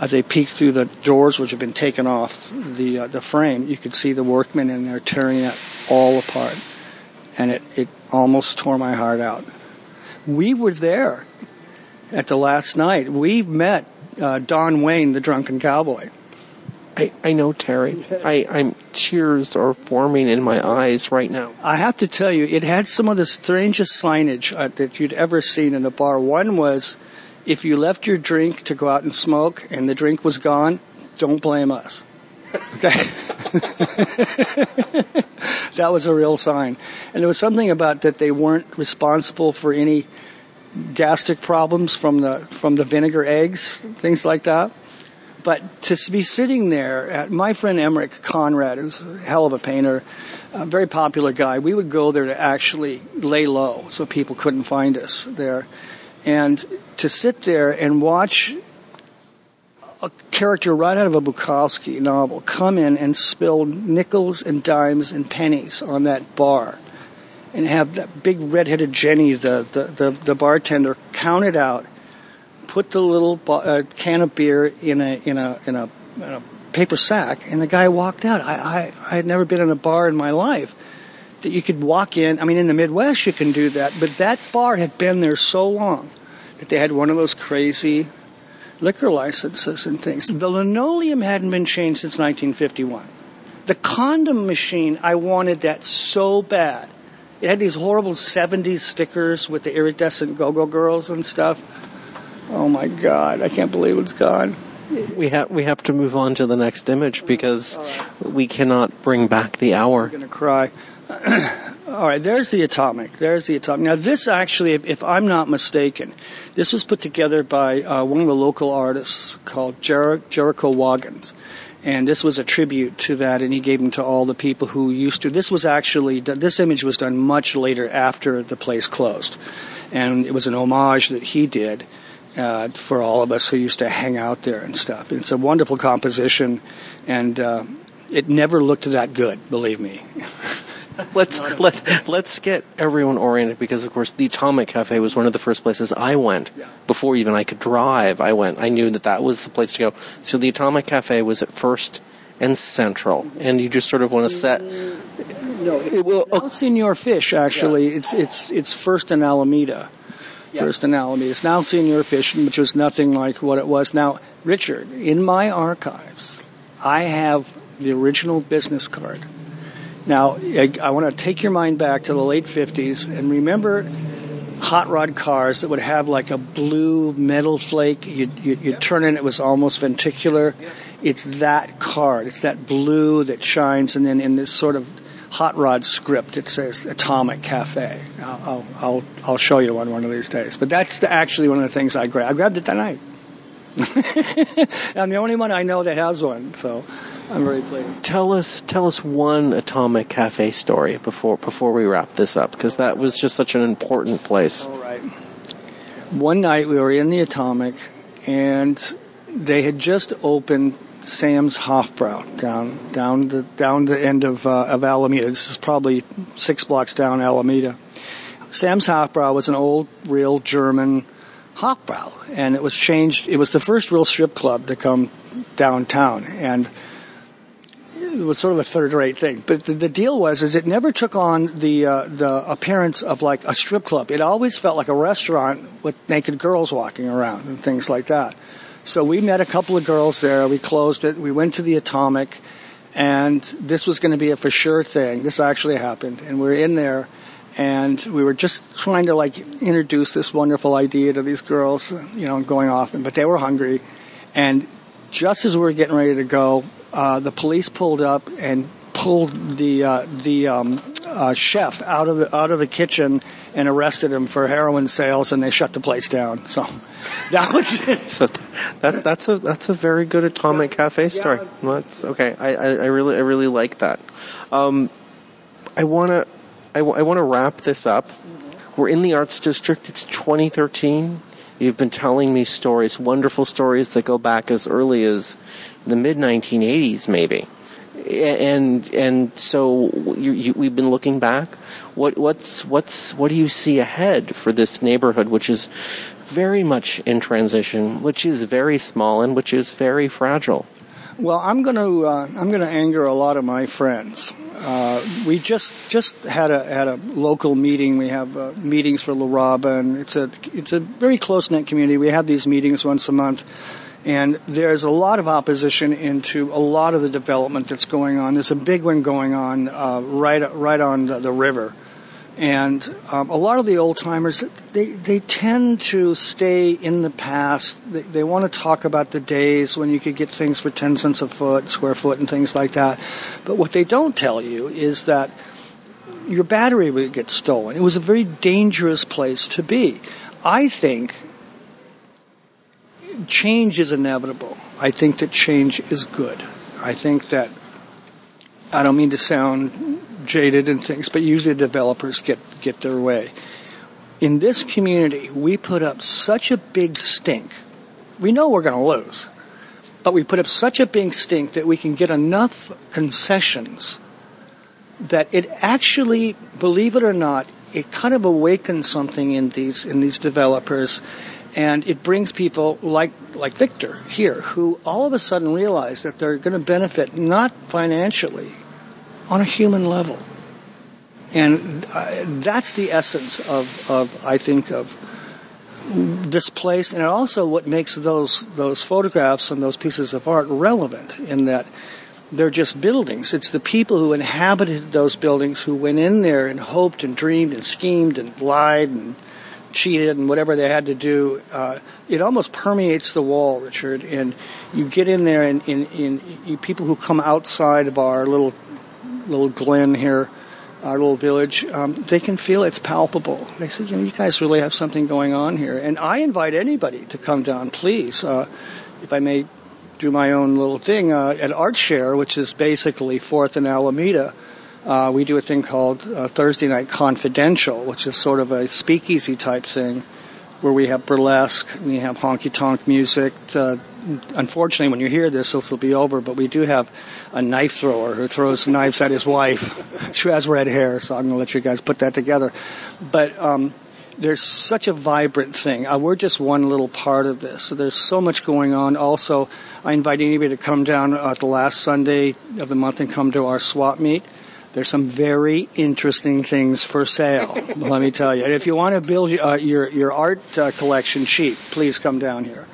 As they peeked through the doors, which have been taken off the uh, the frame, you could see the workmen in there tearing it all apart, and it, it almost tore my heart out. We were there at the last night. We met uh, Don Wayne, the drunken cowboy. I, I know, Terry. I, I'm tears are forming in my eyes right now. I have to tell you, it had some of the strangest signage uh, that you'd ever seen in a bar. One was, if you left your drink to go out and smoke and the drink was gone, don't blame us. Okay. that was a real sign. And there was something about that they weren't responsible for any gastric problems from the from the vinegar eggs, things like that. But to be sitting there, at, my friend Emmerich Conrad, who's a hell of a painter, a very popular guy, we would go there to actually lay low so people couldn't find us there. And to sit there and watch a character right out of a Bukowski novel come in and spill nickels and dimes and pennies on that bar and have that big red-headed Jenny, the, the, the, the bartender, count it out put the little uh, can of beer in a in a in a, in a paper sack, and the guy walked out. I, I I had never been in a bar in my life that you could walk in. I mean, in the Midwest you can do that, but that bar had been there so long that they had one of those crazy liquor licenses and things. The linoleum hadn't been changed since 1951. The condom machine, I wanted that so bad. It had these horrible 70s stickers with the iridescent go-go girls and stuff. Oh my God! I can't believe it's gone. We have we have to move on to the next image because we cannot bring back the hour. I'm gonna cry. All right, there's the atomic. There's the atomic. Now, this actually, if, if I'm not mistaken, this was put together by uh, one of the local artists called Jer- Jericho Waggins. And this was a tribute to that, and he gave them to all the people who used to. This was actually, this image was done much later after the place closed. And it was an homage that he did uh, for all of us who used to hang out there and stuff. It's a wonderful composition, and uh, it never looked that good, believe me. let's let let's get everyone oriented because of course the Atomic Cafe was one of the first places I went Yeah. before even I could drive. I went. I knew that that was the place to go. So the Atomic Cafe was at First and Central, and you just sort of want to set. Mm. No, It will. oh, now Senor Fish actually. It's it's it's first in Alameda. Yes. First in Alameda. It's now Senor Fish, which was nothing like what it was. Now, Richard, in my archives, I have the original business card. Now, I, I want to take your mind back to the late 50s and remember hot rod cars that would have like a blue metal flake. You'd, you'd, you'd turn in, it was almost ventricular. It's that card. It's that blue that shines, and then in this sort of hot rod script, it says Atomic Cafe. I'll, I'll, I'll, I'll show you one one of these days. But that's the, actually one of the things I grabbed. I grabbed it that night. I'm the only one I know that has one, so I'm very pleased. Tell us, tell us one Atomic Cafe story before before we wrap this up, because that was just such an important place. All right. One night we were in the Atomic, and they had just opened Sam's Hofbrau down down the down the end of uh, of Alameda. This is probably six blocks down Alameda. Sam's Hofbrau was an old, real German Hofbrau, and it was changed. It was the first real strip club to come downtown, and it was sort of a third-rate thing. But the, the deal was, is it never took on the uh, the appearance of like a strip club. It always felt like a restaurant with naked girls walking around and things like that. So we met a couple of girls there. We closed it. We went to the Atomic, and this was going to be a for sure thing. This actually happened, and we are in there, and we were just trying to like introduce this wonderful idea to these girls, you know, going off. But they were hungry, and just as we were getting ready to go, uh, the police pulled up and pulled the uh, the um, uh, chef out of the out of the kitchen and arrested him for heroin sales, and they shut the place down. So that was it. So that that's a that's a very good Atomic Cafe story. Well, that's okay. I, I, I really I really like that. Um, I wanna I, w- I wanna wrap this up. We're in the Arts District. It's 2013. You've been telling me stories, wonderful stories that go back as early as the mid 1980s, maybe. And and so you, you, we've been looking back. What what's what's what do you see ahead for this neighborhood, which is very much in transition, which is very small and which is very fragile? Well, I'm going to uh, I'm going to anger a lot of my friends. Uh, we just just had a had a local meeting. We have uh, meetings for LARABA, and it's a it's a very close knit community. We have these meetings once a month, and there's a lot of opposition into a lot of the development that's going on. There's a big one going on uh, right right on the, the river, and um, a lot of the old timers they they tend to stay in the past. They, they want to talk about the days when you could get things for ten cents a foot, square foot, and things like that. But what they don't tell you is that your battery would get stolen. It was a very dangerous place to be. I think change is inevitable. I think that change is good. I think that I don't mean to sound jaded and things, but usually developers get get their way. In this community, we put up such a big stink. We know we're going to lose, but we put up such a big stink that we can get enough concessions that it actually, believe it or not, it kind of awakens something in these in these developers, and it brings people like like Victor here, who all of a sudden realize that they're going to benefit not financially, on a human level, and uh, that's the essence of of I think of this place, and also what makes those those photographs and those pieces of art relevant in that they're just buildings. It's the people who inhabited those buildings who went in there and hoped and dreamed and schemed and lied and cheated and whatever they had to do. Uh, it almost permeates the wall, Richard. And you get in there, and, and, and you, people who come outside of our little little glen here, our little village, um, they can feel it's palpable. They say, you know, you guys really have something going on here. And I invite anybody to come down, please. Uh, if I may do my own little thing uh, at Art Share, which is basically Fourth and Alameda. Uh, we do a thing called uh, Thursday Night Confidential, which is sort of a speakeasy type thing, where we have burlesque, we have honky tonk music. Uh, unfortunately, when you hear this, this will be over. But we do have a knife thrower who throws knives at his wife. she has red hair, so I'm going to let you guys put that together. But um, there's such a vibrant thing. Uh, we're just one little part of this. So there's so much going on. Also, I invite anybody to come down at the last Sunday of the month and come to our swap meet. There's some very interesting things for sale. let me tell you. And if you want to build uh, your your art uh, collection cheap, please come down here.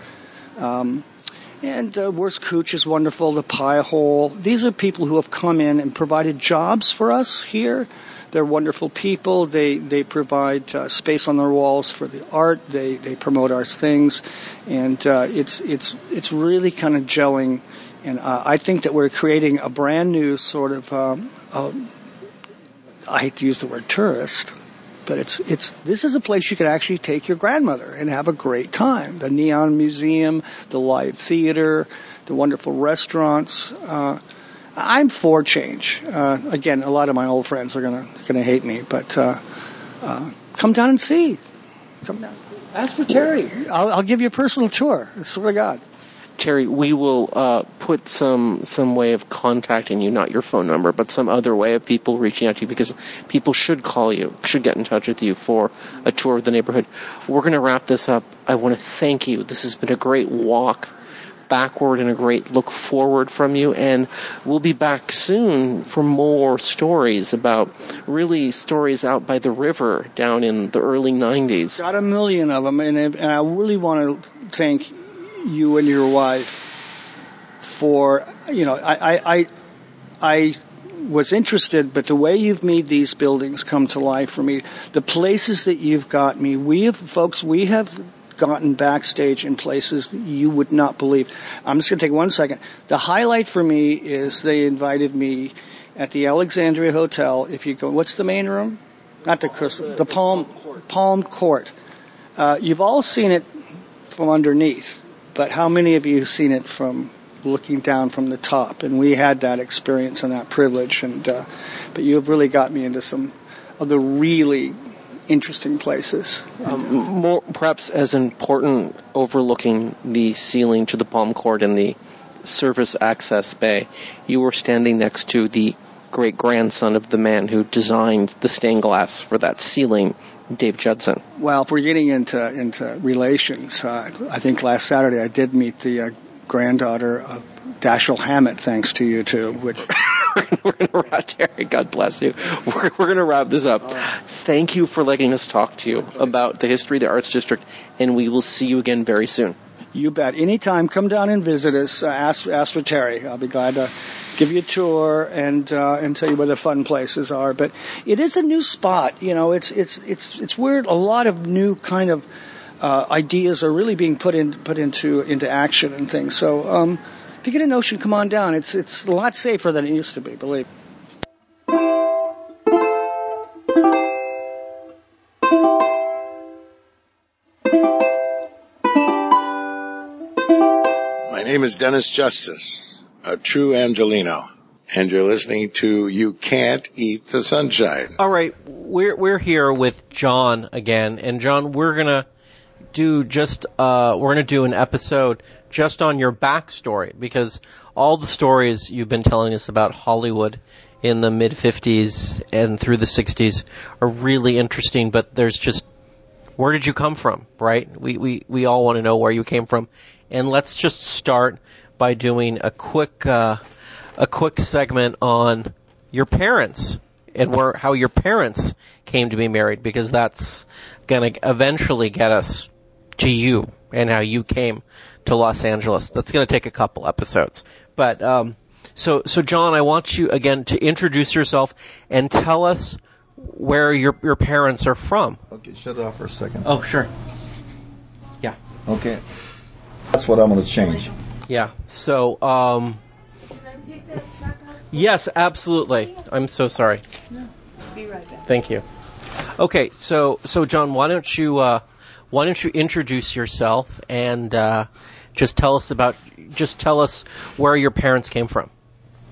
Um, and uh, Wurstküche is wonderful. The Pie Hole. These are people who have come in and provided jobs for us here. They're wonderful people. They they provide uh, space on their walls for the art. They they promote our things, and uh, it's it's it's really kind of gelling. And uh, I think that we're creating a brand new sort of. Um, um, I hate to use the word tourist, but it's it's this is a place you could actually take your grandmother and have a great time. The Neon Museum, the live theater, the wonderful restaurants. Uh, I'm for change. Uh, again, a lot of my old friends are gonna gonna hate me, but uh, uh, come down and see. Come down. And see. Ask for Terry. I'll, I'll give you a personal tour. I swear to God. Terry, we will uh, put some some way of contacting you, not your phone number, but some other way of people reaching out to you because people should call you, should get in touch with you for a tour of the neighborhood. We're going to wrap this up. I want to thank you. This has been a great walk backward and a great look forward from you, and we'll be back soon for more stories about really stories out by the river down in the early '90s. Got a million of them, and, and I really want to thank you and your wife for you know I, I I I was interested, but the way you've made these buildings come to life for me, the places that you've got me, we have folks, we have gotten backstage in places that you would not believe. I'm just going to take one second. The highlight for me is they invited me at the Alexandria Hotel. If you go, what's the main room? Not the Crystal, the Palm Palm Court. Uh, you've all seen it from underneath, but how many of you have seen it from looking down from the top? And we had that experience and that privilege. And uh, but you have really got me into some of the really interesting places. Um, more, perhaps as important, overlooking the ceiling to the Palm Court and the service access bay, you were standing next to the great grandson of the man who designed the stained glass for that ceiling, Dave Judson. Well, if we're getting into into relations, uh, I think last Saturday I did meet the uh, granddaughter of Dashiell Hammett, thanks to you too. Which we're going to wrap, Terry. God bless you. We're, we're going to wrap this up. Thank you for letting us talk to you about the history of the Arts District, and we will see you again very soon. You bet. Anytime, come down and visit us. Uh, ask ask for Terry. I'll be glad to give you a tour and uh, and tell you where the fun places are. But it is a new spot. You know, it's it's it's it's weird. A lot of new kind of uh, ideas are really being put in put into into action and things. So um, if you get a notion, come on down. It's it's a lot safer than it used to be. Believe. My name is Dennis Justice, a true Angelino, and you're listening to You Can't Eat the Sunshine. All right, we're we're here with John again, and John, we're gonna do just uh, we're gonna do an episode just on your backstory because all the stories you've been telling us about Hollywood in the mid '50s and through the '60s are really interesting. But there's just where did you come from, right? We we we all want to know where you came from, and let's just start by doing a quick uh, a quick segment on your parents and where how your parents came to be married because that's going to eventually get us to you and how you came to Los Angeles. That's going to take a couple episodes. But um, so so John, I want you again to introduce yourself and tell us where your your parents are from. Okay, shut it off for a second. Oh, sure. Yeah. Okay. That's what I'm going to change. Yeah. So um Yes, absolutely. I'm so sorry. No, be right back. Thank you. Okay, so so John, why don't you uh, why don't you introduce yourself and uh, just tell us about just tell us where your parents came from.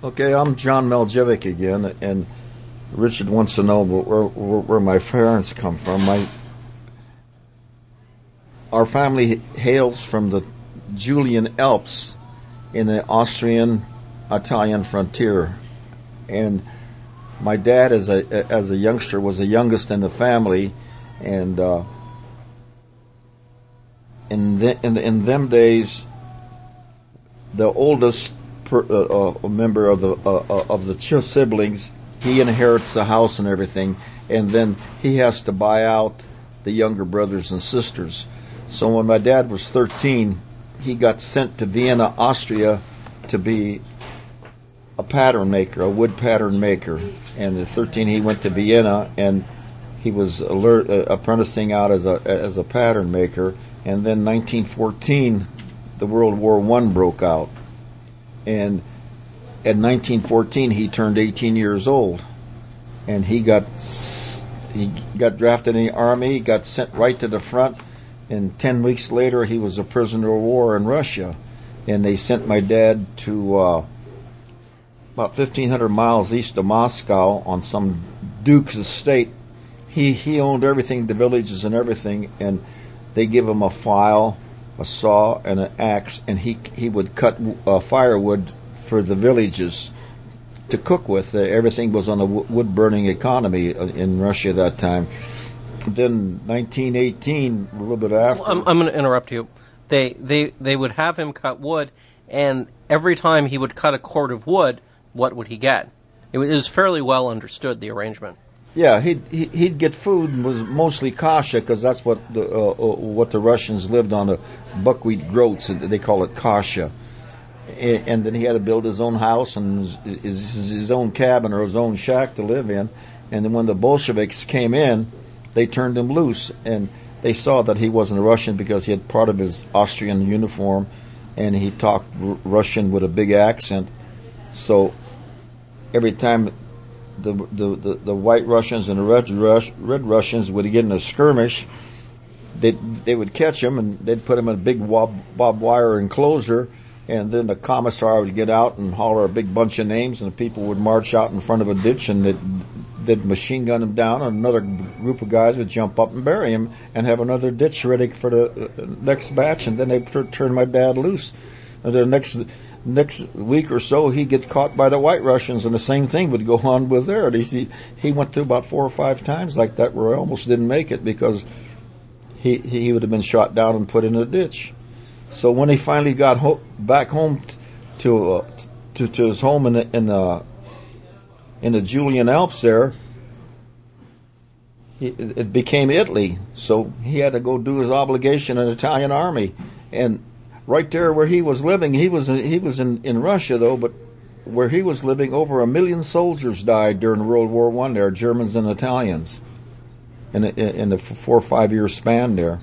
Okay, I'm John Meljevic again, and Richard wants to know where, where, where my parents come from. My our family hails from the Julian Alps in the Austrian Italian frontier, and my dad, as a as a youngster, was the youngest in the family, and uh, in the, in, in them days, the oldest per, uh, uh, member of the uh, uh, of the two siblings, he inherits the house and everything, and then he has to buy out the younger brothers and sisters. So when my dad was 13, he got sent to Vienna, Austria, to be a pattern maker, a wood pattern maker. And at 13, he went to Vienna and he was alert, uh, apprenticing out as a as a pattern maker. And then 1914, the World War One broke out, and at 1914 he turned 18 years old, and he got he got drafted in the army, He got sent right to the front, and 10 weeks later he was a prisoner of war in Russia, and they sent my dad to. Uh, about 1,500 miles east of Moscow on some duke's estate. He he owned everything, the villages and everything, and they give him a file, a saw, and an axe, and he he would cut uh, firewood for the villages to cook with. Uh, everything was on a w- wood burning economy uh, in Russia at that time. Then 1918, a little bit after. I'm, I'm going to interrupt you. They they they would have him cut wood, and every time he would cut a cord of wood what would he get? It was, it was fairly well understood the arrangement. Yeah, he'd he'd get food was mostly kasha because that's what the uh, uh, what the Russians lived on the buckwheat groats. They call it kasha. And then he had to build his own house and his, his own cabin or his own shack to live in. And then when the Bolsheviks came in, they turned him loose and they saw that he wasn't a Russian because he had part of his Austrian uniform and he talked r- Russian with a big accent. So every time the the, the, the white Russians and the red, Rush, red Russians would get in a skirmish, they they would catch him and they'd put him in a big barbed wire enclosure, and then the commissar would get out and holler a big bunch of names, and the people would march out in front of a ditch and they'd, machine gun him down, and another group of guys would jump up and bury him and have another ditch ready for the uh, next batch, and then they would turn my dad loose. And the next next week or so, he'd get caught by the White Russians, and the same thing would go on with there. He he went through about four or five times like that, where I almost didn't make it because he he would have been shot down and put in a ditch. So when he finally got ho- back home t- to, uh, to to his home in the in the in the Julian Alps there, it became Italy. So he had to go do his obligation in the Italian army, and right there where he was living, he was he was in, in Russia though, but where he was living, over a million soldiers died during World War One. There, Germans and Italians, in a, in the four or five year span there.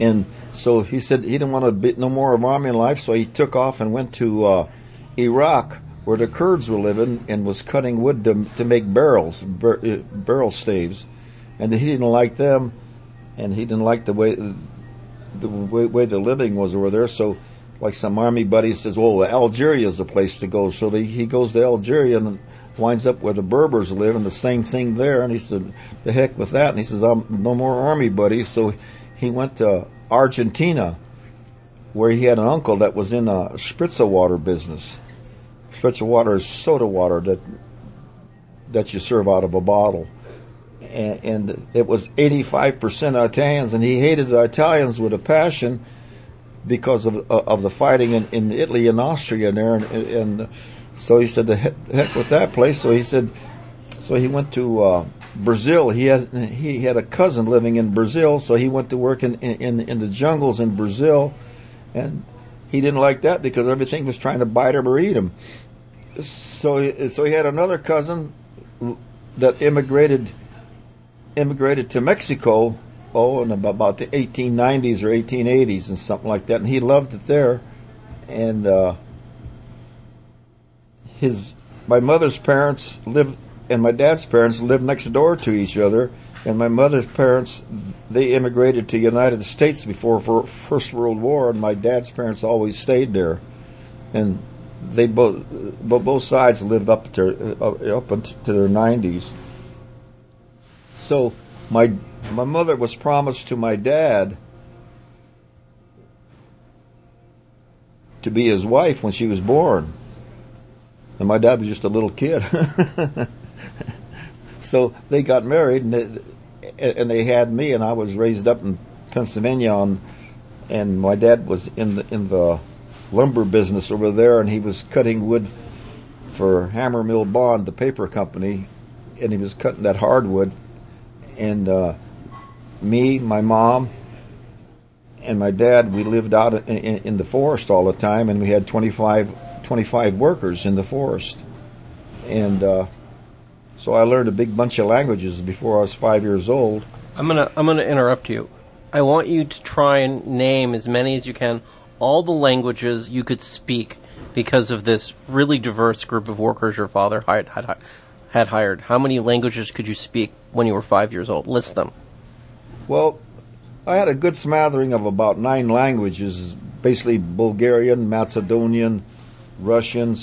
And so he said he didn't want to be no more of army life, so he took off and went to uh, Iraq, where the Kurds were living, and was cutting wood to, to make barrels, bar, uh, barrel staves. And he didn't like them, and he didn't like the way the way, way the living was over there. So, like some army buddy says, "Well, Algeria is the place to go." So he goes to Algeria and winds up where the Berbers live, and the same thing there. And he said, "The heck with that!" And he says, "I'm no more army buddies." So he went to Argentina, where he had an uncle that was in a spritzer water business. Spritzer water is soda water that that you serve out of a bottle. And, and it was 85% Italians, and he hated the Italians with a passion because of of the fighting in, in Italy and Austria and there, and, and so he said, "The heck, heck with that place." So he said, so he went to uh, Brazil. He had he had a cousin living in Brazil, so he went to work in, in in the jungles in Brazil, and he didn't like that because everything was trying to bite him or eat him. So so he had another cousin that immigrated immigrated to Mexico. Oh, in about the 1890s or 1880s and something like that, and he loved it there. And uh, his my mother's parents lived and my dad's parents lived next door to each other. And my mother's parents, they immigrated to the United States before for First World War, and my dad's parents always stayed there, and they both, both sides lived up to uh, up into their nineties. So my my mother was promised to my dad to be his wife when she was born, and my dad was just a little kid. so they got married, and they, and they had me, and I was raised up in Pennsylvania, on, and my dad was in the in the lumber business over there, and he was cutting wood for Hammermill Bond, the paper company, and he was cutting that hardwood, and uh, me, my mom, and my dad, we lived out in, in, the forest all the time, and we had 25, 25 workers in the forest, and. Uh, so I learned a big bunch of languages before I was five years old. I'm gonna I'm gonna interrupt you. I want you to try and name as many as you can all the languages you could speak because of this really diverse group of workers your father had, had, had hired. How many languages could you speak when you were five years old? List them. Well, I had a good smattering of about nine languages, basically Bulgarian, Macedonian, Russian,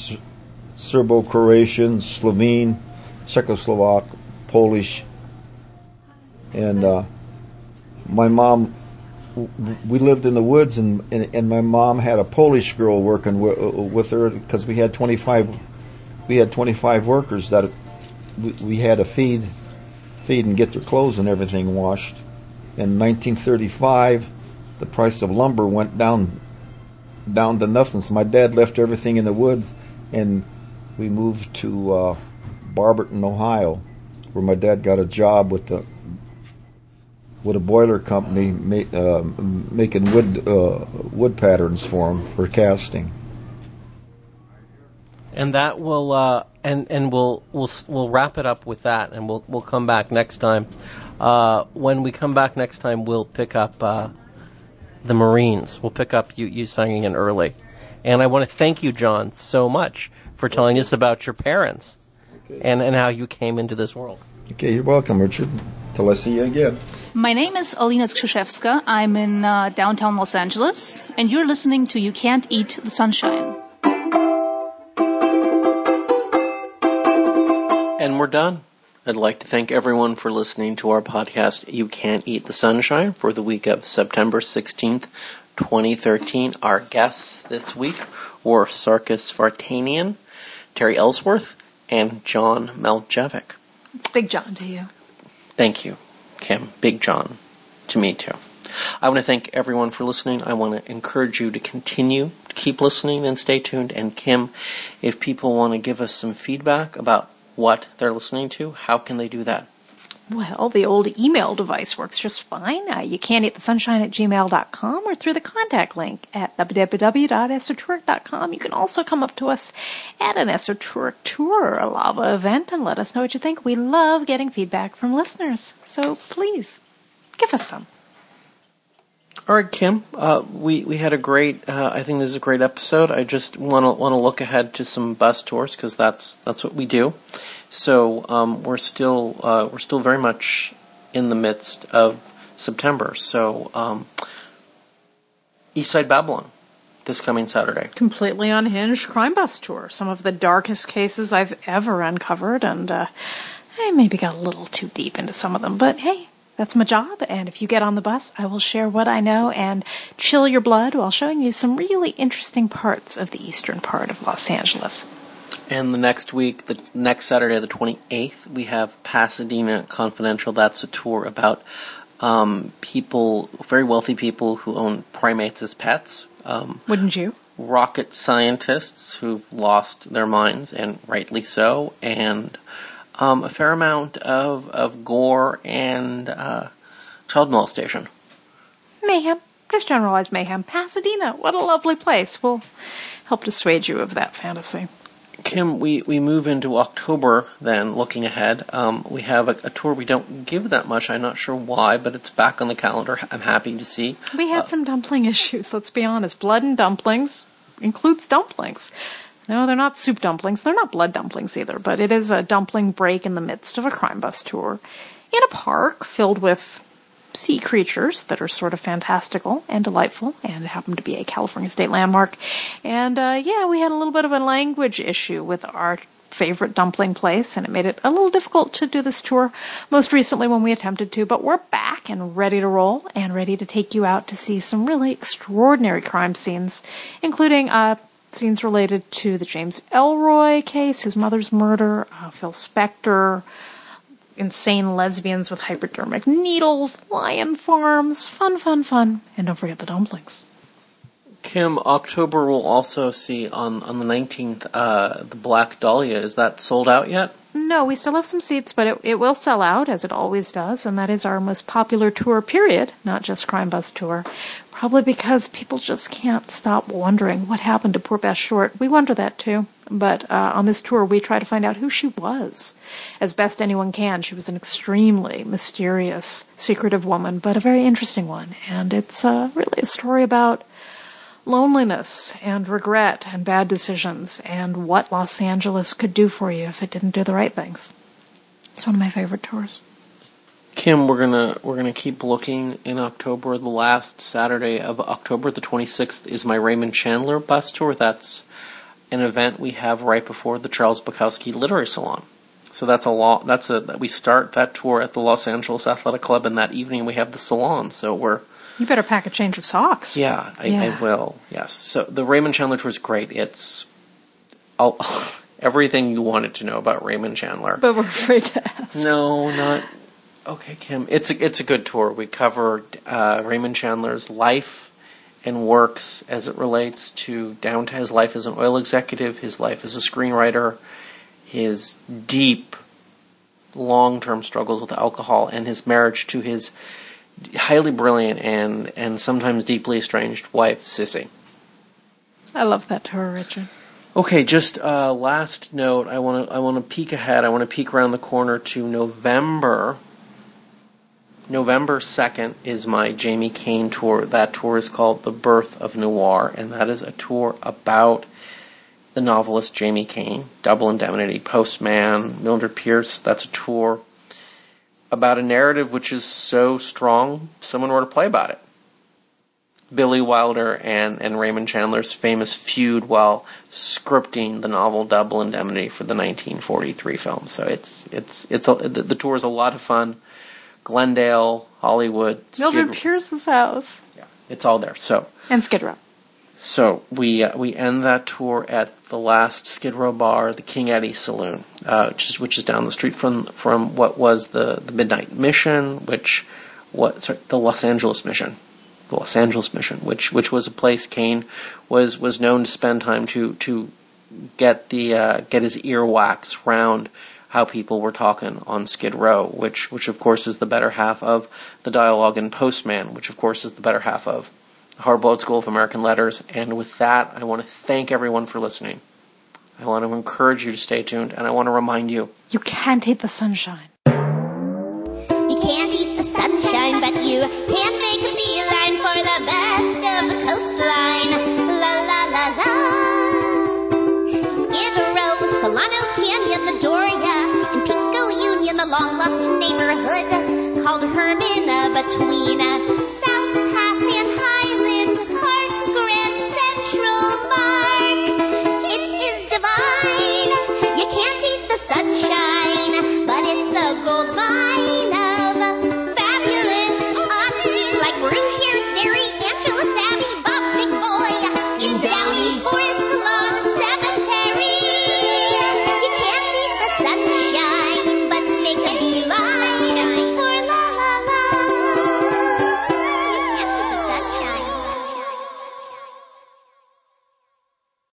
Serbo-Croatian, Slovene, Czechoslovak, Polish, and uh, my mom. We lived in the woods, and, and, my mom had a Polish girl working w- with her because we had twenty five. We had twenty five workers that we, we had to feed, feed and get their clothes and everything washed. In 1935, the price of lumber went down down to nothing. So my dad left everything in the woods, and we moved to. Uh, Barberton, Ohio, where my dad got a job with the with a boiler company uh, making wood uh, wood patterns for him for casting. And that will uh, and and we'll we'll we'll wrap it up with that, and we'll we'll come back next time. Uh, when we come back next time, we'll pick up uh, the Marines. We'll pick up you you signing in early, and I want to thank you, John, so much for telling us about your parents and, and how you came into this world. Okay, you're welcome, Richard. Till I see you again. My name is Alina Skrzyszewska. I'm in uh, downtown Los Angeles, and you're listening to You Can't Eat the Sunshine. And we're done. I'd like to thank everyone for listening to our podcast, You Can't Eat the Sunshine, for the week of September 16th, 2013. Our guests this week were Sarkis Vartanian, Terry Ellsworth, and John Maljevic. It's Big John to you. Thank you, Kim. Big John to me, too. I want to thank everyone for listening. I want to encourage you to continue to keep listening and stay tuned. And Kim, if people want to give us some feedback about what they're listening to, how can they do that? Well, the old email device works just fine. Uh, you can eat the sunshine at gmail.com or through the contact link at www.esotouric.com. You can also come up to us at an Esotouric tour or a LARABA event and let us know what you think. We love getting feedback from listeners. So please give us some. All right, Kim. Uh, we we had a great. Uh, I think this is a great episode. I just want to want to look ahead to some bus tours because that's that's what we do. So um, we're still uh, we're still very much in the midst of September. So um, Eastside Babylon this coming Saturday. Completely unhinged crime bus tour. Some of the darkest cases I've ever uncovered, and uh, I maybe got a little too deep into some of them. But hey, that's my job. And if you get on the bus, I will share what I know and chill your blood while showing you some really interesting parts of the eastern part of Los Angeles. And the next week, the next Saturday, the 28th, we have Pasadena Confidential. That's a tour about um, people, very wealthy people who own primates as pets. Um, Wouldn't you? rocket scientists who've lost their minds, and rightly so, and um, a fair amount of, of gore and uh, child molestation. Mayhem. Just generalized mayhem. Pasadena. What a lovely place. We'll help dissuade you of that fantasy. Kim, we, we move into October then, looking ahead. Um, we have a, a tour we don't give that much. I'm not sure why, but it's back on the calendar. I'm happy to see. We had some dumpling issues, let's be honest. Blood and dumplings includes dumplings. No, they're not soup dumplings. They're not blood dumplings either, but it is a dumpling break in the midst of a crime bus tour in a park filled with sea creatures that are sort of fantastical and delightful and happen to be a California state landmark. And uh, yeah, we had a little bit of a language issue with our favorite dumpling place, and it made it a little difficult to do this tour most recently when we attempted to. But we're back and ready to roll and ready to take you out to see some really extraordinary crime scenes, including uh, scenes related to the James Ellroy case, his mother's murder, uh, Phil Spector, insane lesbians with hypodermic needles, lion farms, fun, fun, fun, and don't forget the dumplings. Kim, October will also see on, on the 19th uh, the Black Dahlia. Is that sold out yet? No, we still have some seats, but it, it will sell out, as it always does, and that is our most popular tour, period, not just Crime Bus Tour. Probably because people just can't stop wondering what happened to poor Beth Short. We wonder that too. But uh, on this tour, we try to find out who she was as best anyone can. She was an extremely mysterious, secretive woman, but a very interesting one. And it's uh, really a story about loneliness and regret and bad decisions and what Los Angeles could do for you if it didn't do the right things. It's one of my favorite tours. Kim, we're gonna we're gonna keep looking in October. The last Saturday of October, the 26th, is my Raymond Chandler bus tour. That's an event we have right before the Charles Bukowski Literary Salon. So that's a lot. That's a we start that tour at the Los Angeles Athletic Club, and that evening we have the salon. So we're You better pack a change of socks. yeah, I, Yeah. I will. Yes. So the Raymond Chandler tour is great. It's all, everything you wanted to know about Raymond Chandler. But we're afraid to ask. No, not okay, Kim. It's a it's a good tour. We covered uh, Raymond Chandler's life and works as it relates to down to his life as an oil executive, his life as a screenwriter, his deep, long term struggles with alcohol, and his marriage to his highly brilliant and and sometimes deeply estranged wife, Sissy. I love that tour, Richard. Okay, just uh, last note. I want to I want to peek ahead. I want to peek around the corner to November. November second is my James M. Cain tour. That tour is called The Birth of Noir, and that is a tour about the novelist James M. Cain, Double Indemnity, Postman, Mildred Pierce. That's a tour about a narrative which is so strong, someone wrote a play about it. Billy Wilder and, and Raymond Chandler's famous feud while scripting the novel Double Indemnity for the 1943 film. So it's it's it's a, the, the tour is a lot of fun. Glendale, Hollywood, Mildred Skid- Pierce's house yeah, it's all there. So and Skid Row. so we uh, we end that tour at the last Skid Row bar, the King Eddie Saloon, uh, which is which is down the street from from what was the the Midnight Mission, which what sorry, the Los Angeles Mission, the Los Angeles Mission, which which was a place Cain was was known to spend time to to get the uh, get his earwax round how people were talking on Skid Row, which which of course is the better half of the dialogue in Postman, which of course is the better half of Hardboiled School of American Letters. And with that, I want to thank everyone for listening. I want to encourage you to stay tuned, and I want to remind you You can't hate the sunshine. You can't eat the sunshine, but you can make a beeline for the best of the coastline. La la la la. Skid Row, in the long lost neighborhood called Hermina uh, between uh, South Pass and Highland Park, Grand Central Park. It is divine. You can't eat the sunshine, but it's a gold mine.